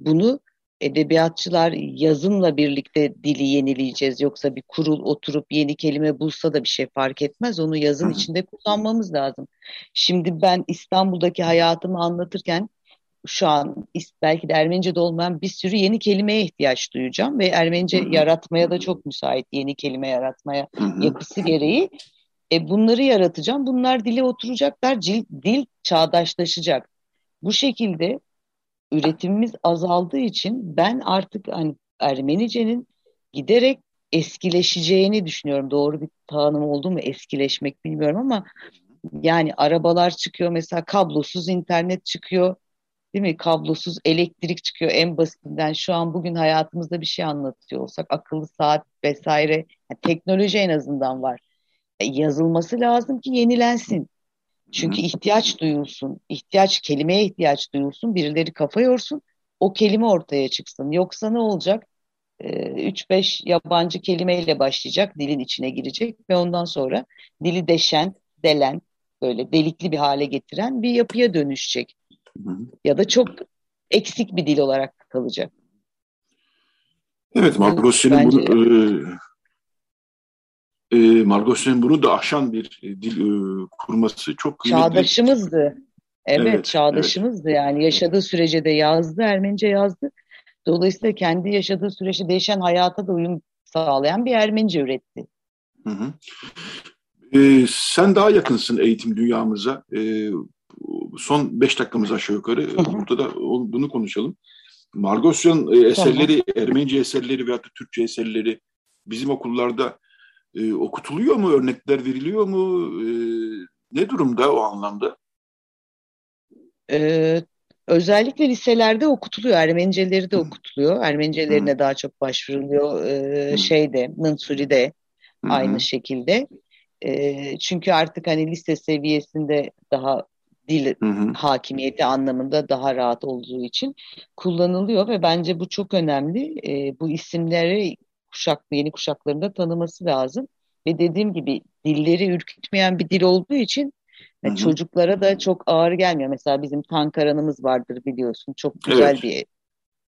Bunu edebiyatçılar yazımla birlikte dili yenileyeceğiz. Yoksa bir kurul oturup yeni kelime bulsa da bir şey fark etmez. Onu yazın içinde kullanmamız lazım. Şimdi ben İstanbul'daki hayatımı anlatırken şu an belki de Ermenice'de olmayan bir sürü yeni kelimeye ihtiyaç duyacağım ve Ermenice Hı-hı. yaratmaya da çok müsait yeni kelime yaratmaya Hı-hı. yapısı gereği. E, bunları yaratacağım. Bunlar dile oturacaklar. Dil, dil çağdaşlaşacak. Bu şekilde üretimimiz azaldığı için ben artık hani Ermenice'nin giderek eskileşeceğini düşünüyorum. Doğru bir tanım oldu mu eskileşmek bilmiyorum ama yani arabalar çıkıyor mesela kablosuz internet çıkıyor değil mi? Kablosuz elektrik çıkıyor en basitinden. Şu an bugün hayatımızda bir şey anlatıyor olsak akıllı saat vesaire yani teknoloji en azından var. E, yazılması lazım ki yenilensin. Çünkü ihtiyaç duyulsun. ihtiyaç kelimeye ihtiyaç duyulsun. Birileri kafa yorsun. O kelime ortaya çıksın. Yoksa ne olacak? 3-5 e, yabancı kelimeyle başlayacak, dilin içine girecek ve ondan sonra dili deşen, delen, böyle delikli bir hale getiren bir yapıya dönüşecek. Ya da çok eksik bir dil olarak kalacak. Evet, Bence... bunu e, e, bunu da aşan bir e, dil e, kurması çok kıymetli. Çağdaşımızdı. Evet, evet çağdaşımızdı evet. yani. Yaşadığı sürece de yazdı, Ermenice yazdı. Dolayısıyla kendi yaşadığı süreçte değişen hayata da uyum sağlayan bir Ermenice üretti. Hı hı. Ee, sen daha yakınsın eğitim dünyamıza. Ee, son beş dakikamız aşağı yukarı burada da bunu konuşalım. Margosyan e, eserleri. Ermenice eserleri veya da Türkçe eserleri bizim okullarda e, okutuluyor mu? Örnekler veriliyor mu? E, ne durumda o anlamda? Ee, özellikle liselerde okutuluyor. Ermeniceleri de okutuluyor. Ermenicelerine Hı. daha çok başvuruluyor. Ee, şeyde, Mınsuri'de aynı şekilde. E, çünkü artık hani lise seviyesinde daha dil hı hı. hakimiyeti anlamında daha rahat olduğu için kullanılıyor ve bence bu çok önemli. E, bu isimleri kuşak yeni kuşaklarında tanıması lazım ve dediğim gibi dilleri ürkütmeyen bir dil olduğu için hı hı. çocuklara da çok ağır gelmiyor. Mesela bizim Tankaran'ımız vardır biliyorsun. Çok güzel evet. bir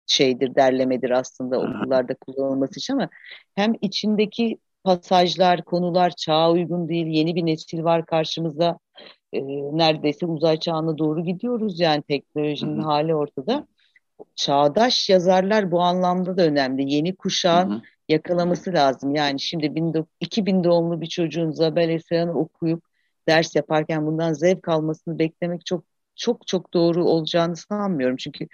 şeydir, derlemedir aslında okullarda kullanılması için ama hem içindeki pasajlar, konular çağa uygun değil, yeni bir nesil var karşımızda e, neredeyse uzay çağına doğru gidiyoruz yani teknolojinin hı hı. hali ortada. Çağdaş yazarlar bu anlamda da önemli. Yeni kuşağın hı hı. yakalaması lazım. Yani şimdi 2000 doğumlu bir çocuğun Zabel Eser'ını okuyup ders yaparken bundan zevk almasını beklemek çok çok çok doğru olacağını sanmıyorum. Çünkü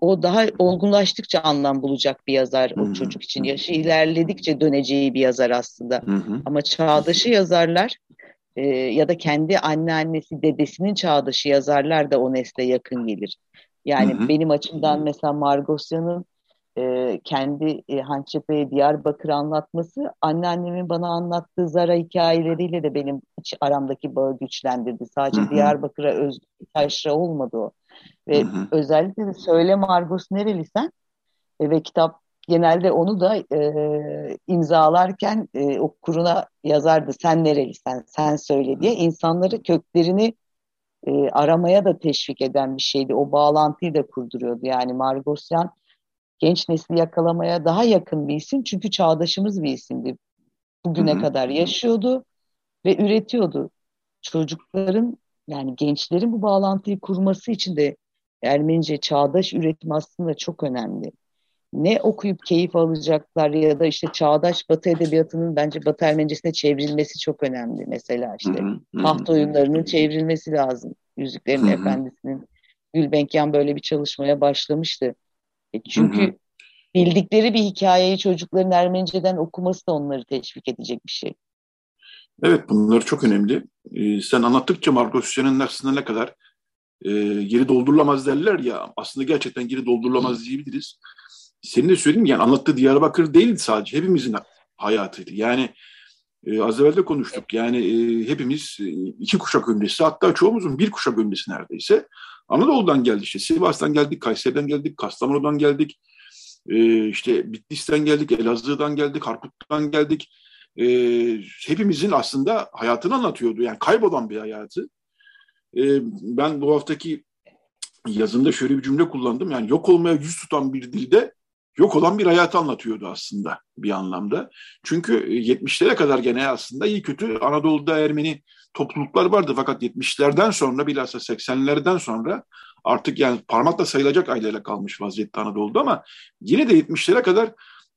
o daha olgunlaştıkça anlam bulacak bir yazar o çocuk için. Yaşı ilerledikçe döneceği bir yazar aslında. Ama çağdaşı yazarlar e, ya da kendi anneannesi, dedesinin çağdaşı yazarlar da o nesle yakın gelir. Yani benim açımdan mesela Margosyan'ın e, kendi e, Hançepe'ye Diyarbakır anlatması anneannemin bana anlattığı Zara hikayeleriyle de benim iç aramdaki bağı güçlendirdi. Sadece hı Diyarbakır'a özgü taşra olmadı o. Ve hı hı. özellikle de Söyle Margos nerelisen e, ve kitap genelde onu da e, imzalarken e, okuruna yazardı sen nerelisen sen söyle diye insanları köklerini e, aramaya da teşvik eden bir şeydi. O bağlantıyı da kurduruyordu. Yani Margosyan genç nesli yakalamaya daha yakın bir isim çünkü çağdaşımız bir isimdi. Bugüne Hı-hı. kadar yaşıyordu ve üretiyordu. Çocukların yani gençlerin bu bağlantıyı kurması için de Ermenice çağdaş üretim aslında çok önemli. Ne okuyup keyif alacaklar ya da işte çağdaş Batı edebiyatının bence Batı Ermenicesine çevrilmesi çok önemli. Mesela işte taht oyunlarının çevrilmesi lazım. Yüzüklerin hı hı. Efendisi'nin Gülbenkian böyle bir çalışmaya başlamıştı. E, çünkü hı hı. bildikleri bir hikayeyi çocukların Ermeniceden okuması da onları teşvik edecek bir şey. Evet bunlar çok önemli. Ee, sen anlattıkça Margot Hüseyin'in aslında ne kadar e, geri doldurulamaz derler ya aslında gerçekten geri doldurulamaz diyebiliriz. Senin de söyleyeyim yani anlattığı Diyarbakır değildi sadece hepimizin hayatıydı. Yani e, az evvel de konuştuk yani e, hepimiz e, iki kuşak öncesi hatta çoğumuzun bir kuşak öncesi neredeyse Anadolu'dan geldi işte. Sivas'tan geldik, Kayseri'den geldik, Kastamonu'dan geldik. E, işte Bitlis'ten geldik, Elazığ'dan geldik, Harput'tan geldik. E, hepimizin aslında hayatını anlatıyordu. Yani kaybolan bir hayatı. E, ben bu haftaki yazımda şöyle bir cümle kullandım. Yani yok olmaya yüz tutan bir dilde yok olan bir hayatı anlatıyordu aslında bir anlamda. Çünkü 70'lere kadar gene aslında iyi kötü Anadolu'da Ermeni topluluklar vardı fakat 70'lerden sonra bilhassa 80'lerden sonra artık yani parmakla sayılacak aileyle kalmış vaziyette Anadolu'da ama yine de 70'lere kadar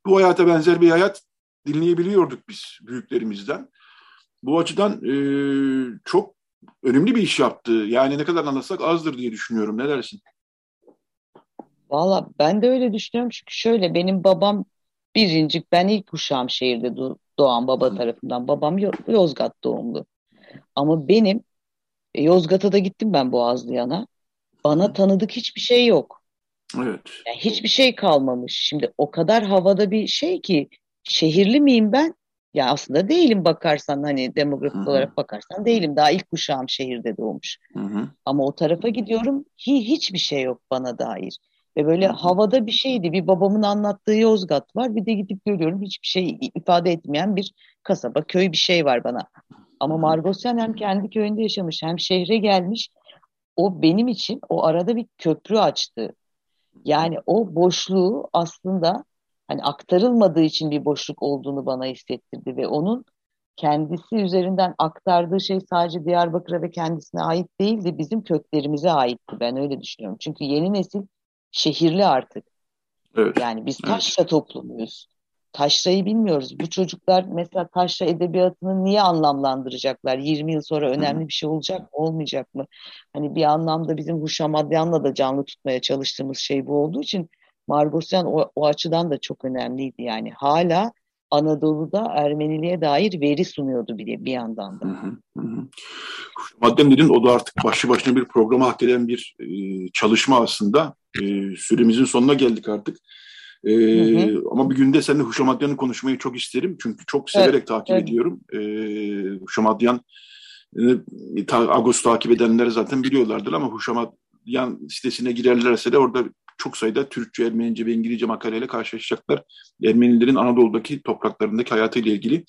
bu hayata benzer bir hayat dinleyebiliyorduk biz büyüklerimizden. Bu açıdan e, çok önemli bir iş yaptı. Yani ne kadar anlatsak azdır diye düşünüyorum. Ne dersin? Valla ben de öyle düşünüyorum çünkü şöyle benim babam birincik ben ilk kuşağım şehirde doğan baba tarafından. Babam Yozgat doğumlu. Ama benim e, Yozgat'a da gittim ben Boğazlıyan'a. Bana tanıdık hiçbir şey yok. Evet. Yani hiçbir şey kalmamış. Şimdi o kadar havada bir şey ki şehirli miyim ben? Ya aslında değilim bakarsan hani demografik Hı-hı. olarak bakarsan değilim. Daha ilk kuşağım şehirde doğmuş. Hı-hı. Ama o tarafa gidiyorum hi, hiçbir şey yok bana dair. Ve böyle havada bir şeydi. Bir babamın anlattığı Yozgat var. Bir de gidip görüyorum hiçbir şey ifade etmeyen bir kasaba, köy bir şey var bana. Ama Margosyan hem kendi köyünde yaşamış hem şehre gelmiş. O benim için o arada bir köprü açtı. Yani o boşluğu aslında hani aktarılmadığı için bir boşluk olduğunu bana hissettirdi ve onun kendisi üzerinden aktardığı şey sadece Diyarbakır'a ve kendisine ait değildi, bizim köklerimize aitti. Ben öyle düşünüyorum. Çünkü yeni nesil şehirli artık. Evet. Yani biz taşra evet. toplumuyuz taşrayı bilmiyoruz. Bu çocuklar mesela taşra edebiyatını niye anlamlandıracaklar? 20 yıl sonra önemli bir şey olacak mı, olmayacak mı? Hani bir anlamda bizim Huşamadyan'la da canlı tutmaya çalıştığımız şey bu olduğu için Margosyan o, o açıdan da çok önemliydi. Yani hala Anadolu'da Ermeniliğe dair veri sunuyordu bir, bir yandan da. Hı Madem dedin o da artık başlı başına bir programa hak eden bir e, çalışma aslında. E, süremizin sonuna geldik artık. E, hı hı. Ama bir günde seninle Huşamadyan'ı konuşmayı çok isterim. Çünkü çok severek evet, takip evet. ediyorum. E, Huşamadyan, e, ta, Ağustos takip edenler zaten biliyorlardır ama Huşamadyan sitesine girerlerse de orada çok sayıda Türkçe, Ermenice ve İngilizce makaleyle karşılaşacaklar. Ermenilerin Anadolu'daki topraklarındaki hayatıyla ilgili.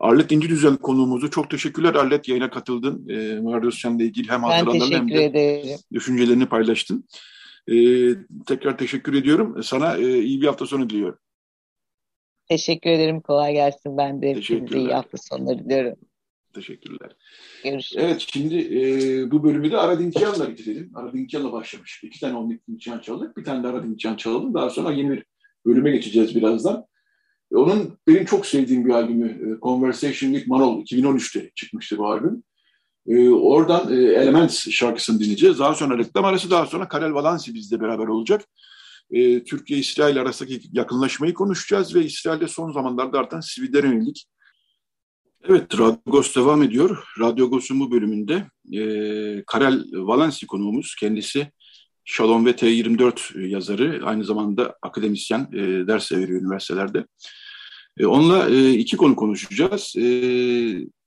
Arlet İnci Düzen konuğumuzu çok teşekkürler. Arlet yayına katıldın. E, Mardosyan'la ilgili hem hatırlanan hem de ederim. düşüncelerini paylaştın. E, tekrar teşekkür ediyorum. Sana e, iyi bir hafta sonu diliyorum. Teşekkür ederim. Kolay gelsin. Ben de size iyi hafta sonları diliyorum. Teşekkürler. Görüşürüz. Evet şimdi e, bu bölümü de Aradinçyan'la bitirelim. Aradinçyan'la başlamış. İki tane Aradinçyan çaldık. Bir tane de Aradinçyan çalalım. Daha sonra yeni bir bölüme geçeceğiz birazdan. Onun benim çok sevdiğim bir albümü e, Conversation with Manol 2013'te çıkmıştı bu albüm. E, oradan e, Elements şarkısını dinleyeceğiz. Daha sonra reklam arası daha sonra Karel Valansi bizle beraber olacak. E, Türkiye-İsrail arasındaki yakınlaşmayı konuşacağız ve İsrail'de son zamanlarda artan sivillere yönelik Evet, Radyogos devam ediyor. Radyogos'un bu bölümünde e, Karel Valensi konuğumuz. Kendisi Shalom ve T24 yazarı. Aynı zamanda akademisyen, e, ders veriyor üniversitelerde. E, onunla e, iki konu konuşacağız. E,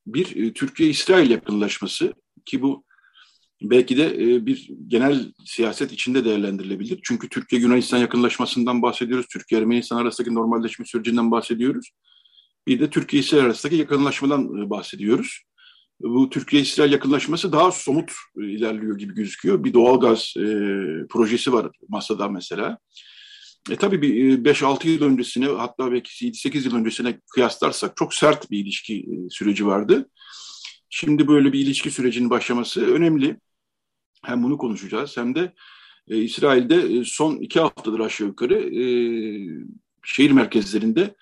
bir, e, Türkiye-İsrail yakınlaşması ki bu belki de e, bir genel siyaset içinde değerlendirilebilir. Çünkü Türkiye-Yunanistan yakınlaşmasından bahsediyoruz. Türkiye-Ermenistan arasındaki normalleşme sürecinden bahsediyoruz. Bir de Türkiye-İsrail arasındaki yakınlaşmadan e, bahsediyoruz. Bu Türkiye-İsrail yakınlaşması daha somut ilerliyor gibi gözüküyor. Bir doğalgaz e, projesi var masada mesela. E tabii bir 5-6 yıl öncesine hatta belki 7-8 yıl öncesine kıyaslarsak çok sert bir ilişki süreci vardı. Şimdi böyle bir ilişki sürecinin başlaması önemli. Hem bunu konuşacağız hem de e, İsrail'de son iki haftadır aşağı yukarı e, şehir merkezlerinde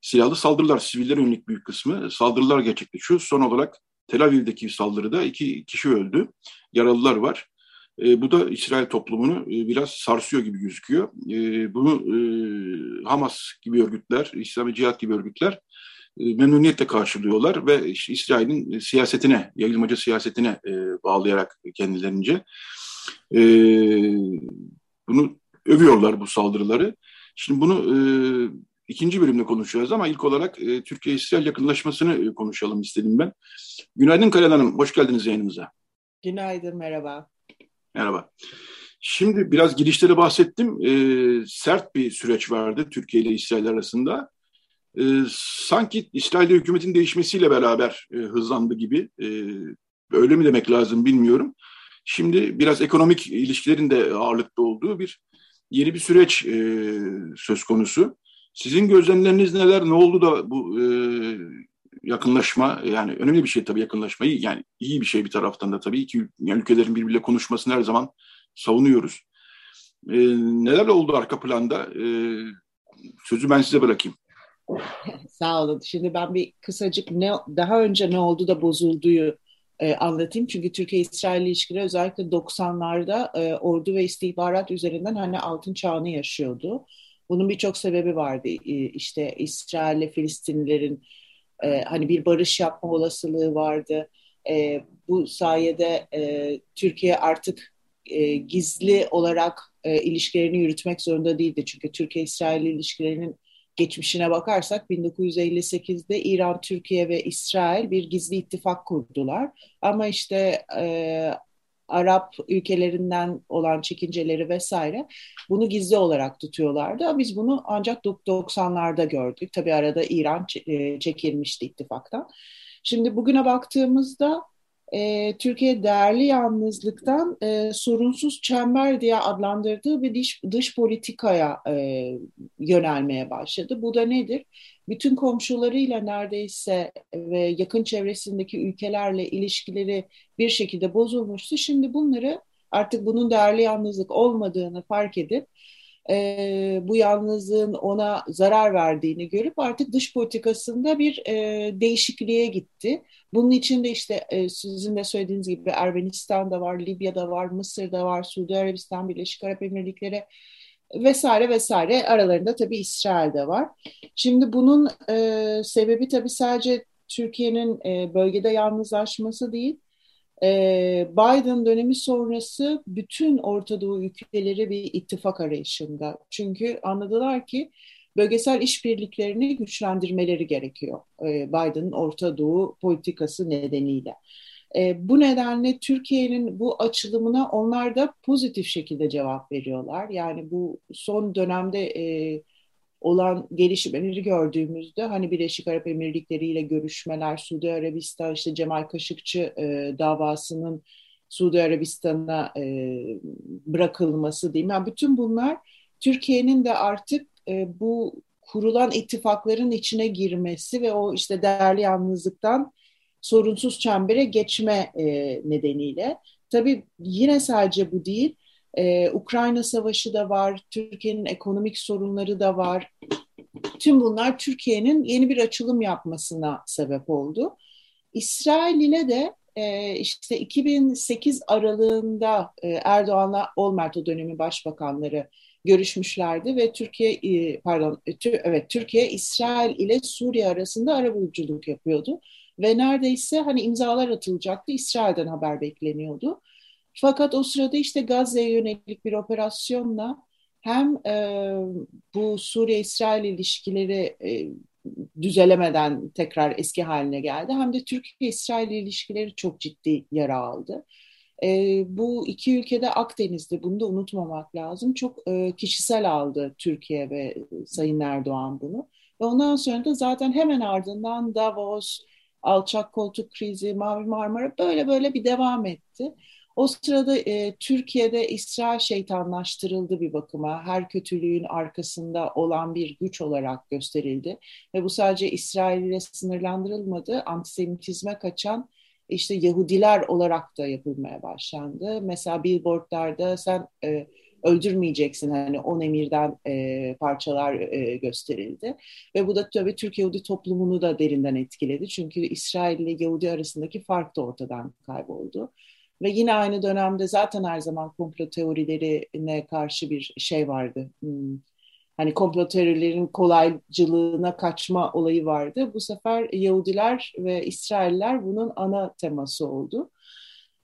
silahlı saldırılar, sivillere yönelik büyük kısmı saldırılar gerçekleşiyor. Son olarak Tel Aviv'deki saldırıda iki kişi öldü, yaralılar var. E, bu da İsrail toplumunu e, biraz sarsıyor gibi gözüküyor. E, bunu Hamas gibi örgütler, İslami Cihat gibi örgütler memnuniyetle karşılıyorlar ve İsrail'in siyasetine, yayılmaca siyasetine bağlayarak kendilerince bunu övüyorlar bu saldırıları. Şimdi bunu ikinci bölümde konuşacağız ama ilk olarak Türkiye-İsrail yakınlaşmasını konuşalım istedim ben. Günaydın Kalen Hanım, hoş geldiniz yayınımıza. Günaydın, merhaba. Merhaba. Şimdi biraz girişte de bahsettim. E, sert bir süreç vardı Türkiye ile İsrail arasında. E, sanki İsrail'de hükümetin değişmesiyle beraber e, hızlandı gibi. E, öyle mi demek lazım bilmiyorum. Şimdi biraz ekonomik ilişkilerin de ağırlıkta olduğu bir yeni bir süreç e, söz konusu. Sizin gözlemleriniz neler? Ne oldu da bu e, yakınlaşma yani önemli bir şey tabii yakınlaşmayı yani iyi bir şey bir taraftan da tabii ki yani ülkelerin birbiriyle konuşmasını her zaman savunuyoruz. E, neler oldu arka planda? E, sözü ben size bırakayım. Sağ olun. Şimdi ben bir kısacık ne daha önce ne oldu da bozulduğu e, anlatayım. Çünkü Türkiye-İsrail ilişkileri özellikle 90'larda e, ordu ve istihbarat üzerinden hani altın çağını yaşıyordu. Bunun birçok sebebi vardı. İşte İsrail ile Filistinlilerin e, hani bir barış yapma olasılığı vardı. E, bu sayede e, Türkiye artık e, gizli olarak e, ilişkilerini yürütmek zorunda değildi. Çünkü Türkiye-İsrail ilişkilerinin geçmişine bakarsak 1958'de İran, Türkiye ve İsrail bir gizli ittifak kurdular. Ama işte e, Arap ülkelerinden olan çekinceleri vesaire bunu gizli olarak tutuyorlardı. Biz bunu ancak 90'larda gördük. Tabii arada İran e, çekilmişti ittifaktan. Şimdi bugüne baktığımızda e, Türkiye değerli yalnızlıktan e, sorunsuz çember diye adlandırdığı bir dış, dış politikaya e, yönelmeye başladı. Bu da nedir? Bütün komşularıyla neredeyse ve yakın çevresindeki ülkelerle ilişkileri bir şekilde bozulmuştu. Şimdi bunları artık bunun değerli yalnızlık olmadığını fark edip e, bu yalnızlığın ona zarar verdiğini görüp artık dış politikasında bir e, değişikliğe gitti. Bunun içinde işte e, sizin de söylediğiniz gibi Ermenistan'da var, Libya'da var, Mısır'da var, Suudi Arabistan, Birleşik Arap Emirlikleri vesaire vesaire aralarında tabii İsrail'de var. Şimdi bunun e, sebebi tabii sadece Türkiye'nin e, bölgede yalnızlaşması değil, e, Biden dönemi sonrası bütün Orta Doğu ülkeleri bir ittifak arayışında. Çünkü anladılar ki bölgesel işbirliklerini güçlendirmeleri gerekiyor e, Biden'ın Orta Doğu politikası nedeniyle. E, bu nedenle Türkiye'nin bu açılımına onlar da pozitif şekilde cevap veriyorlar. Yani bu son dönemde e, olan gelişmeleri gördüğümüzde hani Birleşik Arap Emirlikleri ile görüşmeler, Suudi Arabistan işte Cemal Kaşıkçı e, davasının Suudi Arabistan'a e, bırakılması diyeyim. Yani bütün bunlar Türkiye'nin de artık e, bu kurulan ittifakların içine girmesi ve o işte değerli yalnızlıktan sorunsuz çembere geçme e, nedeniyle. Tabii yine sadece bu değil. Ee, Ukrayna Savaşı da var, Türkiye'nin ekonomik sorunları da var. Tüm bunlar Türkiye'nin yeni bir açılım yapmasına sebep oldu. İsrail ile de e, işte 2008 aralığında e, Erdoğan'la Olmert dönemi başbakanları görüşmüşlerdi ve Türkiye e, pardon e, evet Türkiye İsrail ile Suriye arasında arabuluculuk yapıyordu ve neredeyse hani imzalar atılacaktı İsrail'den haber bekleniyordu. Fakat o sırada işte Gazze'ye yönelik bir operasyonla hem e, bu Suriye-İsrail ilişkileri e, düzelemeden tekrar eski haline geldi hem de Türkiye-İsrail ilişkileri çok ciddi yara aldı. E, bu iki ülkede Akdeniz'de bunu da unutmamak lazım. Çok e, kişisel aldı Türkiye ve Sayın Erdoğan bunu. Ve ondan sonra da zaten hemen ardından Davos, alçak koltuk krizi, Mavi Marmara böyle böyle bir devam etti. O sırada e, Türkiye'de İsrail şeytanlaştırıldı bir bakıma. Her kötülüğün arkasında olan bir güç olarak gösterildi. Ve bu sadece İsrail ile sınırlandırılmadı. Antisemitizme kaçan işte Yahudiler olarak da yapılmaya başlandı. Mesela billboardlarda sen e, öldürmeyeceksin hani on emirden e, parçalar e, gösterildi. Ve bu da tabii Türk Yahudi toplumunu da derinden etkiledi. Çünkü İsrail ile Yahudi arasındaki fark da ortadan kayboldu. Ve yine aynı dönemde zaten her zaman komplo teorilerine karşı bir şey vardı. Hmm. Hani komplo teorilerin kolaycılığına kaçma olayı vardı. Bu sefer Yahudiler ve İsrailler bunun ana teması oldu.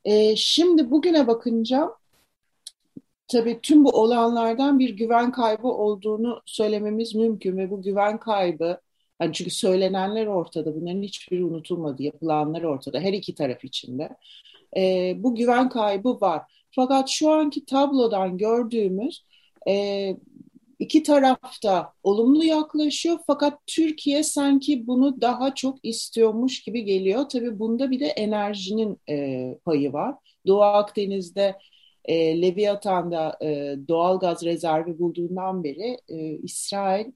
Ee, şimdi bugüne bakınca tabii tüm bu olanlardan bir güven kaybı olduğunu söylememiz mümkün ve bu güven kaybı yani çünkü söylenenler ortada, bunların hiçbiri unutulmadı, yapılanlar ortada her iki taraf içinde e, bu güven kaybı var. Fakat şu anki tablodan gördüğümüz e, iki tarafta olumlu yaklaşıyor fakat Türkiye sanki bunu daha çok istiyormuş gibi geliyor. Tabii bunda bir de enerjinin e, payı var. Doğu Akdeniz'de e, Leviathan'da e, doğal gaz rezervi bulduğundan beri e, İsrail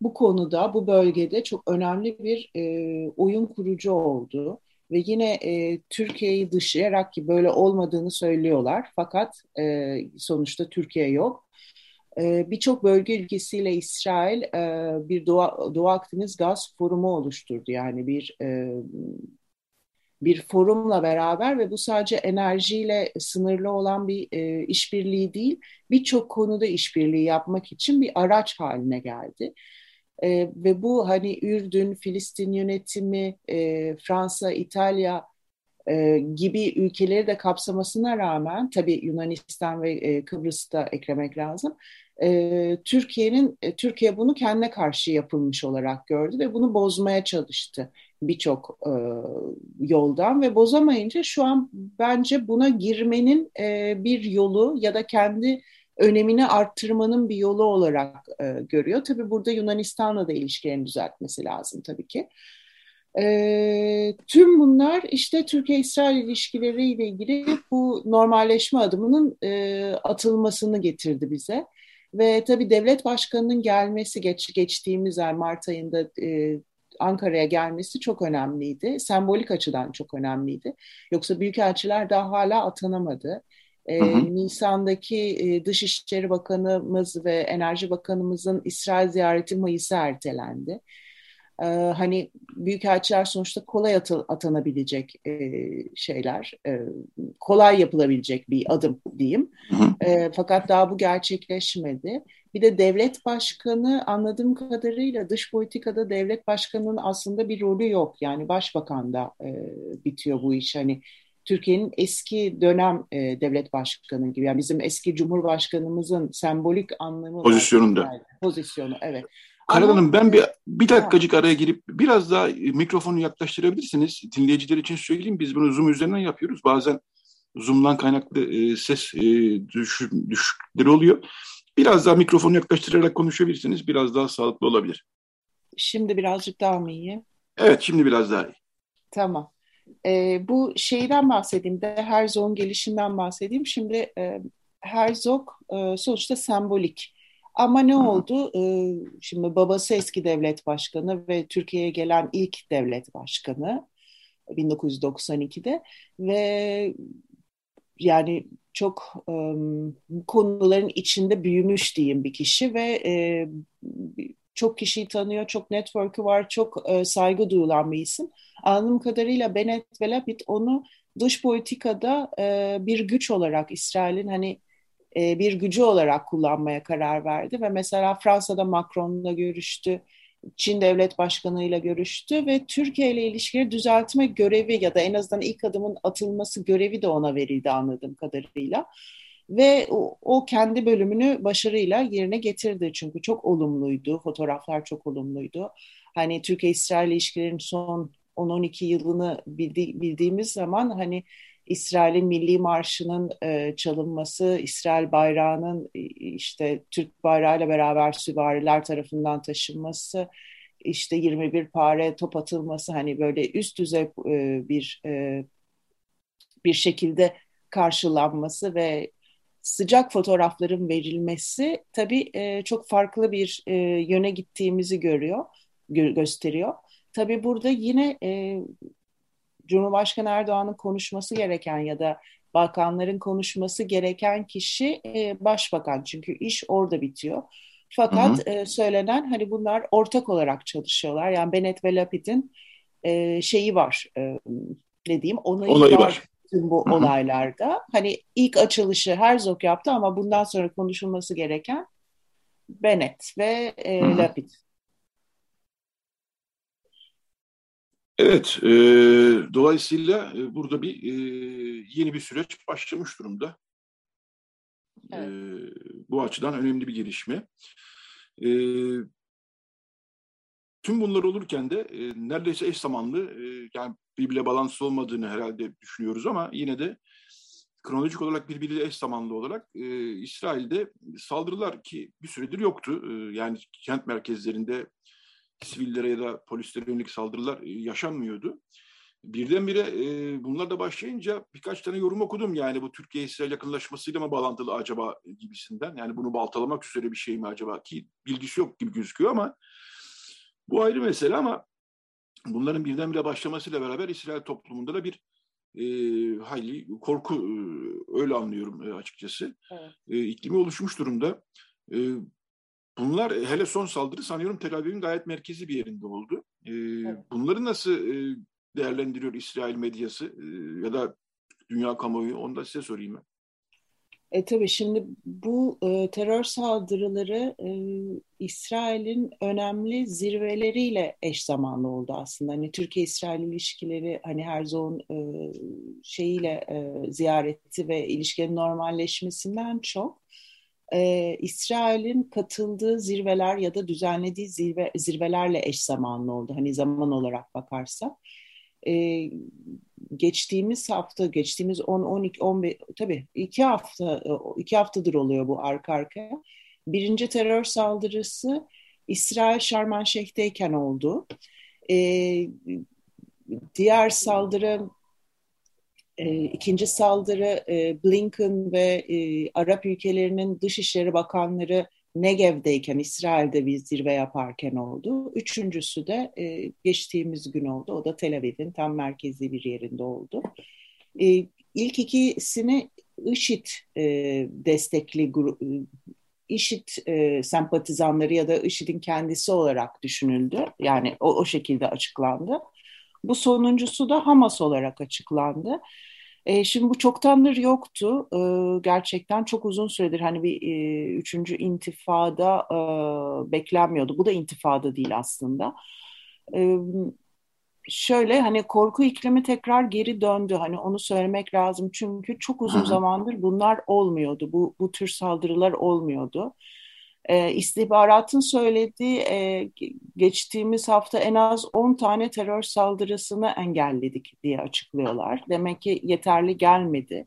bu konuda, bu bölgede çok önemli bir e, oyun kurucu oldu ve yine e, Türkiye'yi dışlayarak ki böyle olmadığını söylüyorlar. Fakat e, sonuçta Türkiye yok. E, Birçok bölge ülkesiyle İsrail e, bir Doğu, Doğu Akdeniz Gaz Forumu oluşturdu. Yani bir e, bir forumla beraber ve bu sadece enerjiyle sınırlı olan bir e, işbirliği değil, birçok konuda işbirliği yapmak için bir araç haline geldi. E, ve bu hani Ürdün, Filistin yönetimi, e, Fransa, İtalya e, gibi ülkeleri de kapsamasına rağmen tabii Yunanistan ve e, Kıbrıs'ta eklemek lazım. E, Türkiye'nin e, Türkiye bunu kendine karşı yapılmış olarak gördü ve bunu bozmaya çalıştı birçok e, yoldan ve bozamayınca şu an bence buna girmenin e, bir yolu ya da kendi önemini arttırmanın bir yolu olarak e, görüyor. Tabii burada Yunanistan'la da ilişkilerini düzeltmesi lazım tabii ki. E, tüm bunlar işte Türkiye-İsrail ilişkileriyle ilgili bu normalleşme adımının e, atılmasını getirdi bize. Ve tabii devlet başkanının gelmesi geç, geçtiğimiz ay Mart ayında e, Ankara'ya gelmesi çok önemliydi. Sembolik açıdan çok önemliydi. Yoksa büyükelçiler daha hala atanamadı. E, Nisan'daki e, Dışişleri Bakanımız ve Enerji Bakanımızın İsrail ziyareti Mayıs'a ertelendi. E, hani büyükelçiler sonuçta kolay atı, atanabilecek e, şeyler, e, kolay yapılabilecek bir adım diyeyim. E, fakat daha bu gerçekleşmedi. Bir de devlet başkanı anladığım kadarıyla dış politikada devlet başkanının aslında bir rolü yok. Yani başbakanda e, bitiyor bu iş. Hani Türkiye'nin eski dönem e, devlet başkanı gibi yani bizim eski cumhurbaşkanımızın sembolik anlamı pozisyonunda. Pozisyonu evet. Karan Hanım ben bir, bir dakikacık araya girip biraz daha mikrofonu yaklaştırabilirsiniz. Dinleyiciler için söyleyeyim biz bunu Zoom üzerinden yapıyoruz. Bazen Zoom'dan kaynaklı e, ses e, düş, düşükleri oluyor. Biraz daha mikrofonu yaklaştırarak konuşabilirsiniz. Biraz daha sağlıklı olabilir. Şimdi birazcık daha mı iyi? Evet şimdi biraz daha iyi. Tamam. E, bu şeyden bahsedeyim de Herzog'un gelişinden bahsedeyim. Şimdi e, Herzog e, sonuçta sembolik. Ama ne oldu? E, şimdi babası eski devlet başkanı ve Türkiye'ye gelen ilk devlet başkanı. 1992'de ve yani çok um, konuların içinde büyümüş diyeyim bir kişi ve e, çok kişiyi tanıyor, çok network'ü var, çok e, saygı duyulan bir isim. Anladığım kadarıyla Bennett ve Lapid onu dış politikada e, bir güç olarak İsrail'in hani e, bir gücü olarak kullanmaya karar verdi ve mesela Fransa'da Macron'la görüştü. Çin Devlet Başkanı ile görüştü ve Türkiye ile ilişkileri düzeltme görevi ya da en azından ilk adımın atılması görevi de ona verildi anladığım kadarıyla. Ve o, o kendi bölümünü başarıyla yerine getirdi çünkü çok olumluydu, fotoğraflar çok olumluydu. Hani Türkiye-İsrail ilişkilerinin son 10-12 yılını bildi, bildiğimiz zaman hani İsrail'in milli marşının e, çalınması, İsrail bayrağının işte Türk bayrağıyla beraber süvariler tarafından taşınması, işte 21 pare top atılması hani böyle üst düzey e, bir e, bir şekilde karşılanması ve sıcak fotoğrafların verilmesi tabii e, çok farklı bir e, yöne gittiğimizi görüyor, gö gösteriyor. Tabii burada yine e, Cumhurbaşkanı Erdoğan'ın konuşması gereken ya da bakanların konuşması gereken kişi e, başbakan. Çünkü iş orada bitiyor. Fakat hı hı. E, söylenen hani bunlar ortak olarak çalışıyorlar. Yani Bennett ve Lapid'in e, şeyi var. E, ne diyeyim? Onayı, Onayı var. var tüm bu hı hı. olaylarda. Hani ilk açılışı Herzog yaptı ama bundan sonra konuşulması gereken Bennett ve e, Lapid. Evet, e, dolayısıyla e, burada bir e, yeni bir süreç başlamış durumda. Evet. E, bu açıdan önemli bir gelişme. E, tüm bunlar olurken de e, neredeyse eş zamanlı, e, yani birbirle bağlantısı olmadığını herhalde düşünüyoruz ama yine de kronolojik olarak birbiriyle eş zamanlı olarak e, İsrail'de saldırılar ki bir süredir yoktu. E, yani kent merkezlerinde sivillere ya da polislere yönelik saldırılar e, yaşanmıyordu. Birdenbire e, bunlar da başlayınca birkaç tane yorum okudum. Yani bu Türkiye-İsrail yakınlaşmasıyla mı bağlantılı acaba gibisinden. Yani bunu baltalamak üzere bir şey mi acaba ki bilgisi yok gibi gözüküyor ama bu ayrı mesele ama bunların birdenbire başlamasıyla beraber İsrail toplumunda da bir e, hayli korku e, öyle anlıyorum e, açıkçası. Evet. E, iklimi oluşmuş durumda. E, Bunlar e, hele son saldırı sanıyorum Tel Aviv'in gayet merkezi bir yerinde oldu. E, evet. Bunları nasıl e, değerlendiriyor İsrail medyası e, ya da dünya kamuoyu onu da size sorayım ben. E, tabii şimdi bu e, terör saldırıları e, İsrail'in önemli zirveleriyle eş zamanlı oldu aslında. Hani Türkiye-İsrail ilişkileri hani Herzog'un e, şeyiyle e, ziyareti ve ilişkilerin normalleşmesinden çok e, İsrail'in katıldığı zirveler ya da düzenlediği zirve, zirvelerle eş zamanlı oldu. Hani zaman olarak bakarsak. E, geçtiğimiz hafta, geçtiğimiz 10, 12, 15, tabii iki hafta, iki haftadır oluyor bu arka arkaya. Birinci terör saldırısı İsrail Şarman Şeyh'teyken oldu. E, diğer saldırı e, ikinci saldırı e, Blinken ve e, Arap ülkelerinin dışişleri bakanları Negev'deyken, İsrail'de bir zirve yaparken oldu. Üçüncüsü de e, geçtiğimiz gün oldu. O da Tel Aviv'in tam merkezi bir yerinde oldu. E, ilk ikisini IŞİD e, destekli grup, IŞİD e, sempatizanları ya da IŞİD'in kendisi olarak düşünüldü. Yani o, o şekilde açıklandı. Bu sonuncusu da Hamas olarak açıklandı. E, şimdi bu çoktandır yoktu. E, gerçekten çok uzun süredir hani bir e, üçüncü intifada e, beklenmiyordu. Bu da intifada değil aslında. E, şöyle hani korku iklimi tekrar geri döndü. Hani onu söylemek lazım. Çünkü çok uzun zamandır bunlar olmuyordu. Bu, bu tür saldırılar olmuyordu. E, istihbaratın söylediği e, geçtiğimiz hafta en az 10 tane terör saldırısını engelledik diye açıklıyorlar. Demek ki yeterli gelmedi.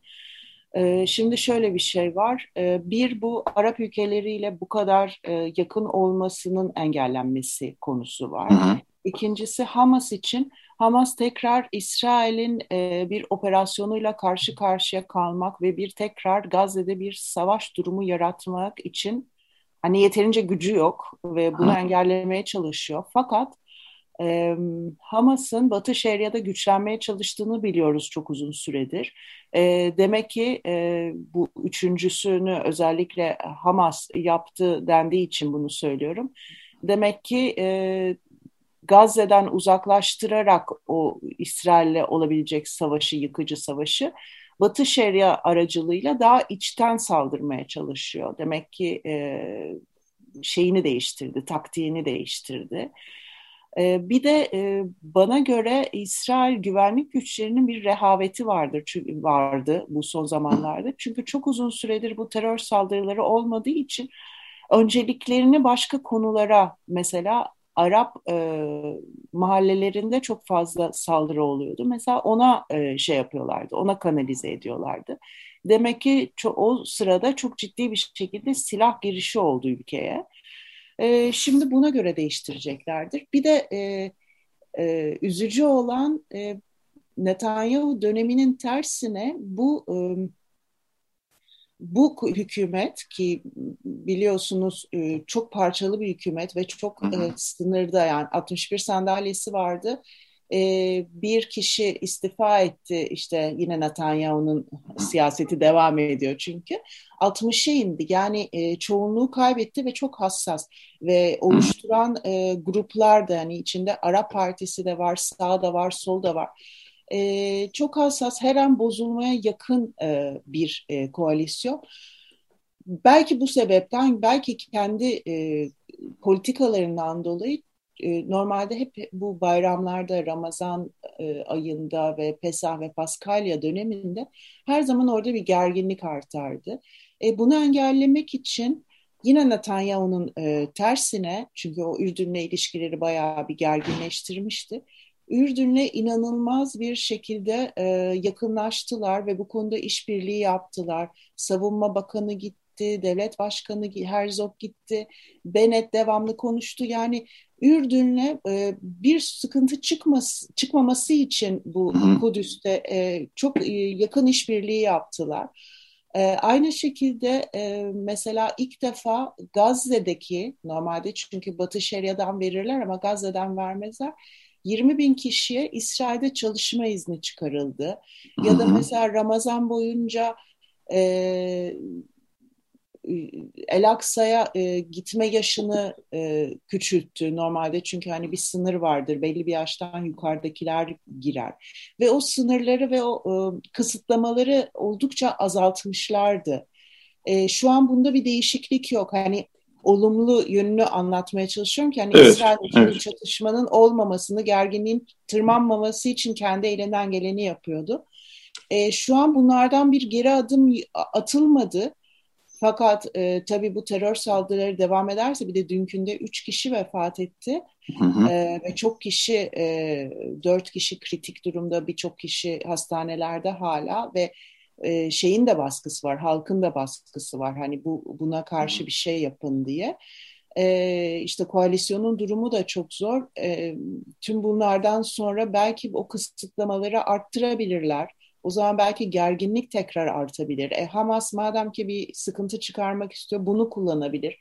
E, şimdi şöyle bir şey var. E, bir bu Arap ülkeleriyle bu kadar e, yakın olmasının engellenmesi konusu var. Hı hı. İkincisi Hamas için Hamas tekrar İsrail'in e, bir operasyonuyla karşı karşıya kalmak ve bir tekrar Gazze'de bir savaş durumu yaratmak için Hani yeterince gücü yok ve bunu engellemeye çalışıyor. Fakat E, Hamas'ın Batı Şeria'da güçlenmeye çalıştığını biliyoruz çok uzun süredir. E, demek ki e, bu üçüncüsünü özellikle Hamas yaptı dendiği için bunu söylüyorum. Demek ki e, Gazze'den uzaklaştırarak o İsrail'le olabilecek savaşı, yıkıcı savaşı Batı Şeria aracılığıyla daha içten saldırmaya çalışıyor. Demek ki e, şeyini değiştirdi, taktiğini değiştirdi. E, bir de e, bana göre İsrail güvenlik güçlerinin bir rehaveti vardır çünkü vardı bu son zamanlarda. Çünkü çok uzun süredir bu terör saldırıları olmadığı için önceliklerini başka konulara mesela Arap e, mahallelerinde çok fazla saldırı oluyordu. Mesela ona e, şey yapıyorlardı, ona kanalize ediyorlardı. Demek ki o sırada çok ciddi bir şekilde silah girişi oldu ülkeye. E, şimdi buna göre değiştireceklerdir. Bir de e, e, üzücü olan e, Netanyahu döneminin tersine bu e, bu hükümet ki biliyorsunuz e, çok parçalı bir hükümet ve çok. E, sınırda yani 61 sandalyesi vardı. E, bir kişi istifa etti işte yine Netanyahu'nun siyaseti devam ediyor çünkü 60'a indi yani çoğunluğu kaybetti ve çok hassas ve oluşturan gruplar da yani içinde Arap Partisi de var sağ da var sol da var e, çok hassas, her an bozulmaya yakın e, bir e, koalisyon. Belki bu sebepten, belki kendi e, politikalarından dolayı e, normalde hep bu bayramlarda, Ramazan e, ayında ve Pesah ve Paskalya döneminde her zaman orada bir gerginlik artardı. E, bunu engellemek için yine Netanyahu'nun e, tersine, çünkü o Ürdün'le ilişkileri bayağı bir gerginleştirmişti Ürdün'le inanılmaz bir şekilde e, yakınlaştılar ve bu konuda işbirliği yaptılar. Savunma Bakanı gitti, Devlet Başkanı Herzog gitti, Bennett devamlı konuştu. Yani Ürdün'le e, bir sıkıntı çıkması, çıkmaması için bu Kudüs'te e, çok e, yakın işbirliği yaptılar. E, aynı şekilde e, mesela ilk defa Gazze'deki normalde çünkü Batı Şeria'dan verirler ama Gazze'den vermezler 20 bin kişiye İsrail'de çalışma izni çıkarıldı. Ya da mesela Ramazan boyunca e, El Aksa'ya e, gitme yaşını e, küçülttü normalde. Çünkü hani bir sınır vardır. Belli bir yaştan yukarıdakiler girer. Ve o sınırları ve o e, kısıtlamaları oldukça azaltmışlardı. E, şu an bunda bir değişiklik yok. Hani olumlu yönünü anlatmaya çalışıyorum ki hani evet, İsrail evet. çatışmanın olmamasını, gerginliğin tırmanmaması için kendi elinden geleni yapıyordu. E, şu an bunlardan bir geri adım atılmadı. Fakat e, tabii bu terör saldırıları devam ederse bir de dünkünde üç kişi vefat etti. Hı hı. E, ve çok kişi, e, dört kişi kritik durumda, birçok kişi hastanelerde hala ve e, şeyin de baskısı var, halkın da baskısı var. Hani bu buna karşı bir şey yapın diye. E, işte koalisyonun durumu da çok zor. E, tüm bunlardan sonra belki o kısıtlamaları arttırabilirler. O zaman belki gerginlik tekrar artabilir. E, Hamas madem ki bir sıkıntı çıkarmak istiyor bunu kullanabilir.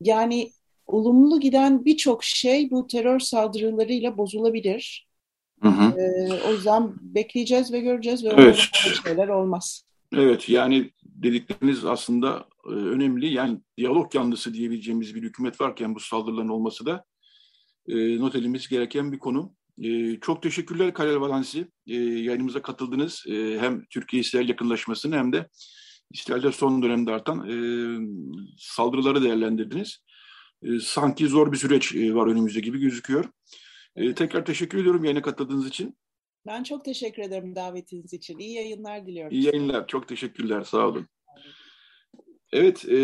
Yani olumlu giden birçok şey bu terör saldırılarıyla bozulabilir. Hı hı. E, o yüzden bekleyeceğiz ve göreceğiz ve evet. şeyler olmaz. Evet yani dedikleriniz aslında e, önemli. Yani diyalog yanlısı diyebileceğimiz bir hükümet varken bu saldırıların olması da e, not edilmesi gereken bir konu. E, çok teşekkürler Karel Valansi. E, yayınımıza katıldınız. E, hem Türkiye-İsrail yakınlaşmasını hem de İsrail'de son dönemde artan e, saldırıları değerlendirdiniz. E, sanki zor bir süreç e, var önümüzde gibi gözüküyor. E, tekrar teşekkür ediyorum yayına katıldığınız için. Ben çok teşekkür ederim davetiniz için. İyi yayınlar diliyorum. İyi yayınlar. Çok teşekkürler. Sağ olun. Evet, e,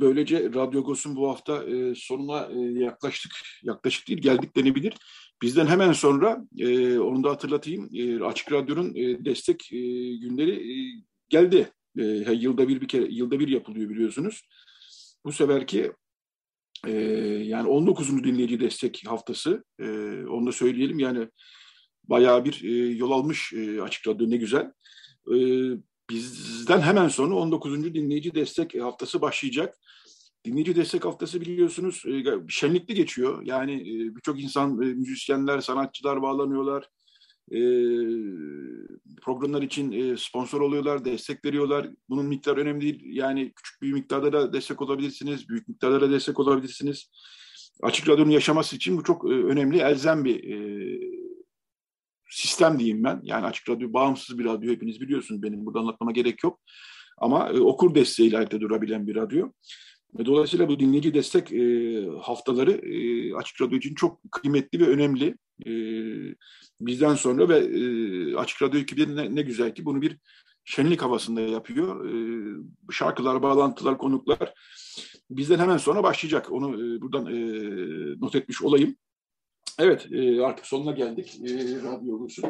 böylece Radyo Gos'un bu hafta e, sonuna e, yaklaştık. Yaklaşık değil, geldik denebilir. Bizden hemen sonra, e, onu da hatırlatayım, e, Açık Radyo'nun e, destek e, günleri e, geldi. E, yılda bir bir kere, yılda bir yapılıyor biliyorsunuz. Bu seferki e, yani 19. dinleyici destek haftası, e, onu da söyleyelim. Yani bayağı bir e, yol almış e, açık radyo ne güzel. E, bizden hemen sonra 19. dinleyici destek haftası başlayacak. dinleyici destek haftası biliyorsunuz e, şenlikli geçiyor. Yani e, birçok insan, e, müzisyenler, sanatçılar bağlanıyorlar. E, programlar için e, sponsor oluyorlar, destek veriyorlar. Bunun miktarı önemli değil. Yani küçük bir miktarda da destek olabilirsiniz, büyük miktarda da destek olabilirsiniz. Açık Radyo'nun yaşaması için bu çok e, önemli, elzem bir e, sistem diyeyim ben. Yani Açık Radyo bağımsız bir radyo hepiniz biliyorsunuz benim burada anlatmama gerek yok. Ama e, okur desteğiyle ayakta durabilen bir radyo. Dolayısıyla bu dinleyici destek e, haftaları e, Açık Radyo için çok kıymetli ve önemli. E, bizden sonra ve e, Açık Radyo ekibi ne, ne güzel ki bunu bir şenlik havasında yapıyor. E, şarkılar, bağlantılar, konuklar bizden hemen sonra başlayacak. Onu e, buradan e, not etmiş olayım. Evet, e, artık sonuna geldik e, radyo olursun.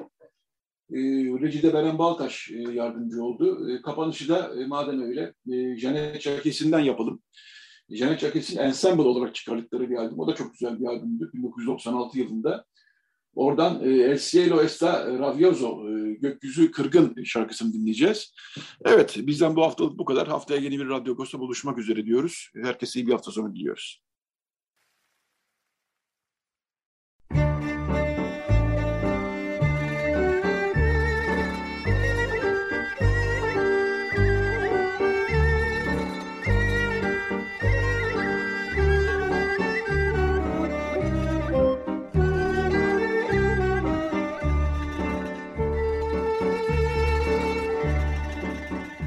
E, Recide Beren Baltaş e, yardımcı oldu. E, kapanışı da e, madem öyle e, Janet Çakesi'nden yapalım. Janet Çakesi'nin Ensemble olarak çıkardıkları bir albüm. O da çok güzel bir albümdü 1996 yılında. Oradan e, El Cielo Está Ravioso, e, Gökyüzü Kırgın şarkısını dinleyeceğiz. Evet, bizden bu haftalık bu kadar. Haftaya yeni bir Radyo Agos'ta buluşmak üzere diyoruz. Herkese iyi bir hafta sonu diliyoruz.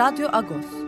Radyo Agos.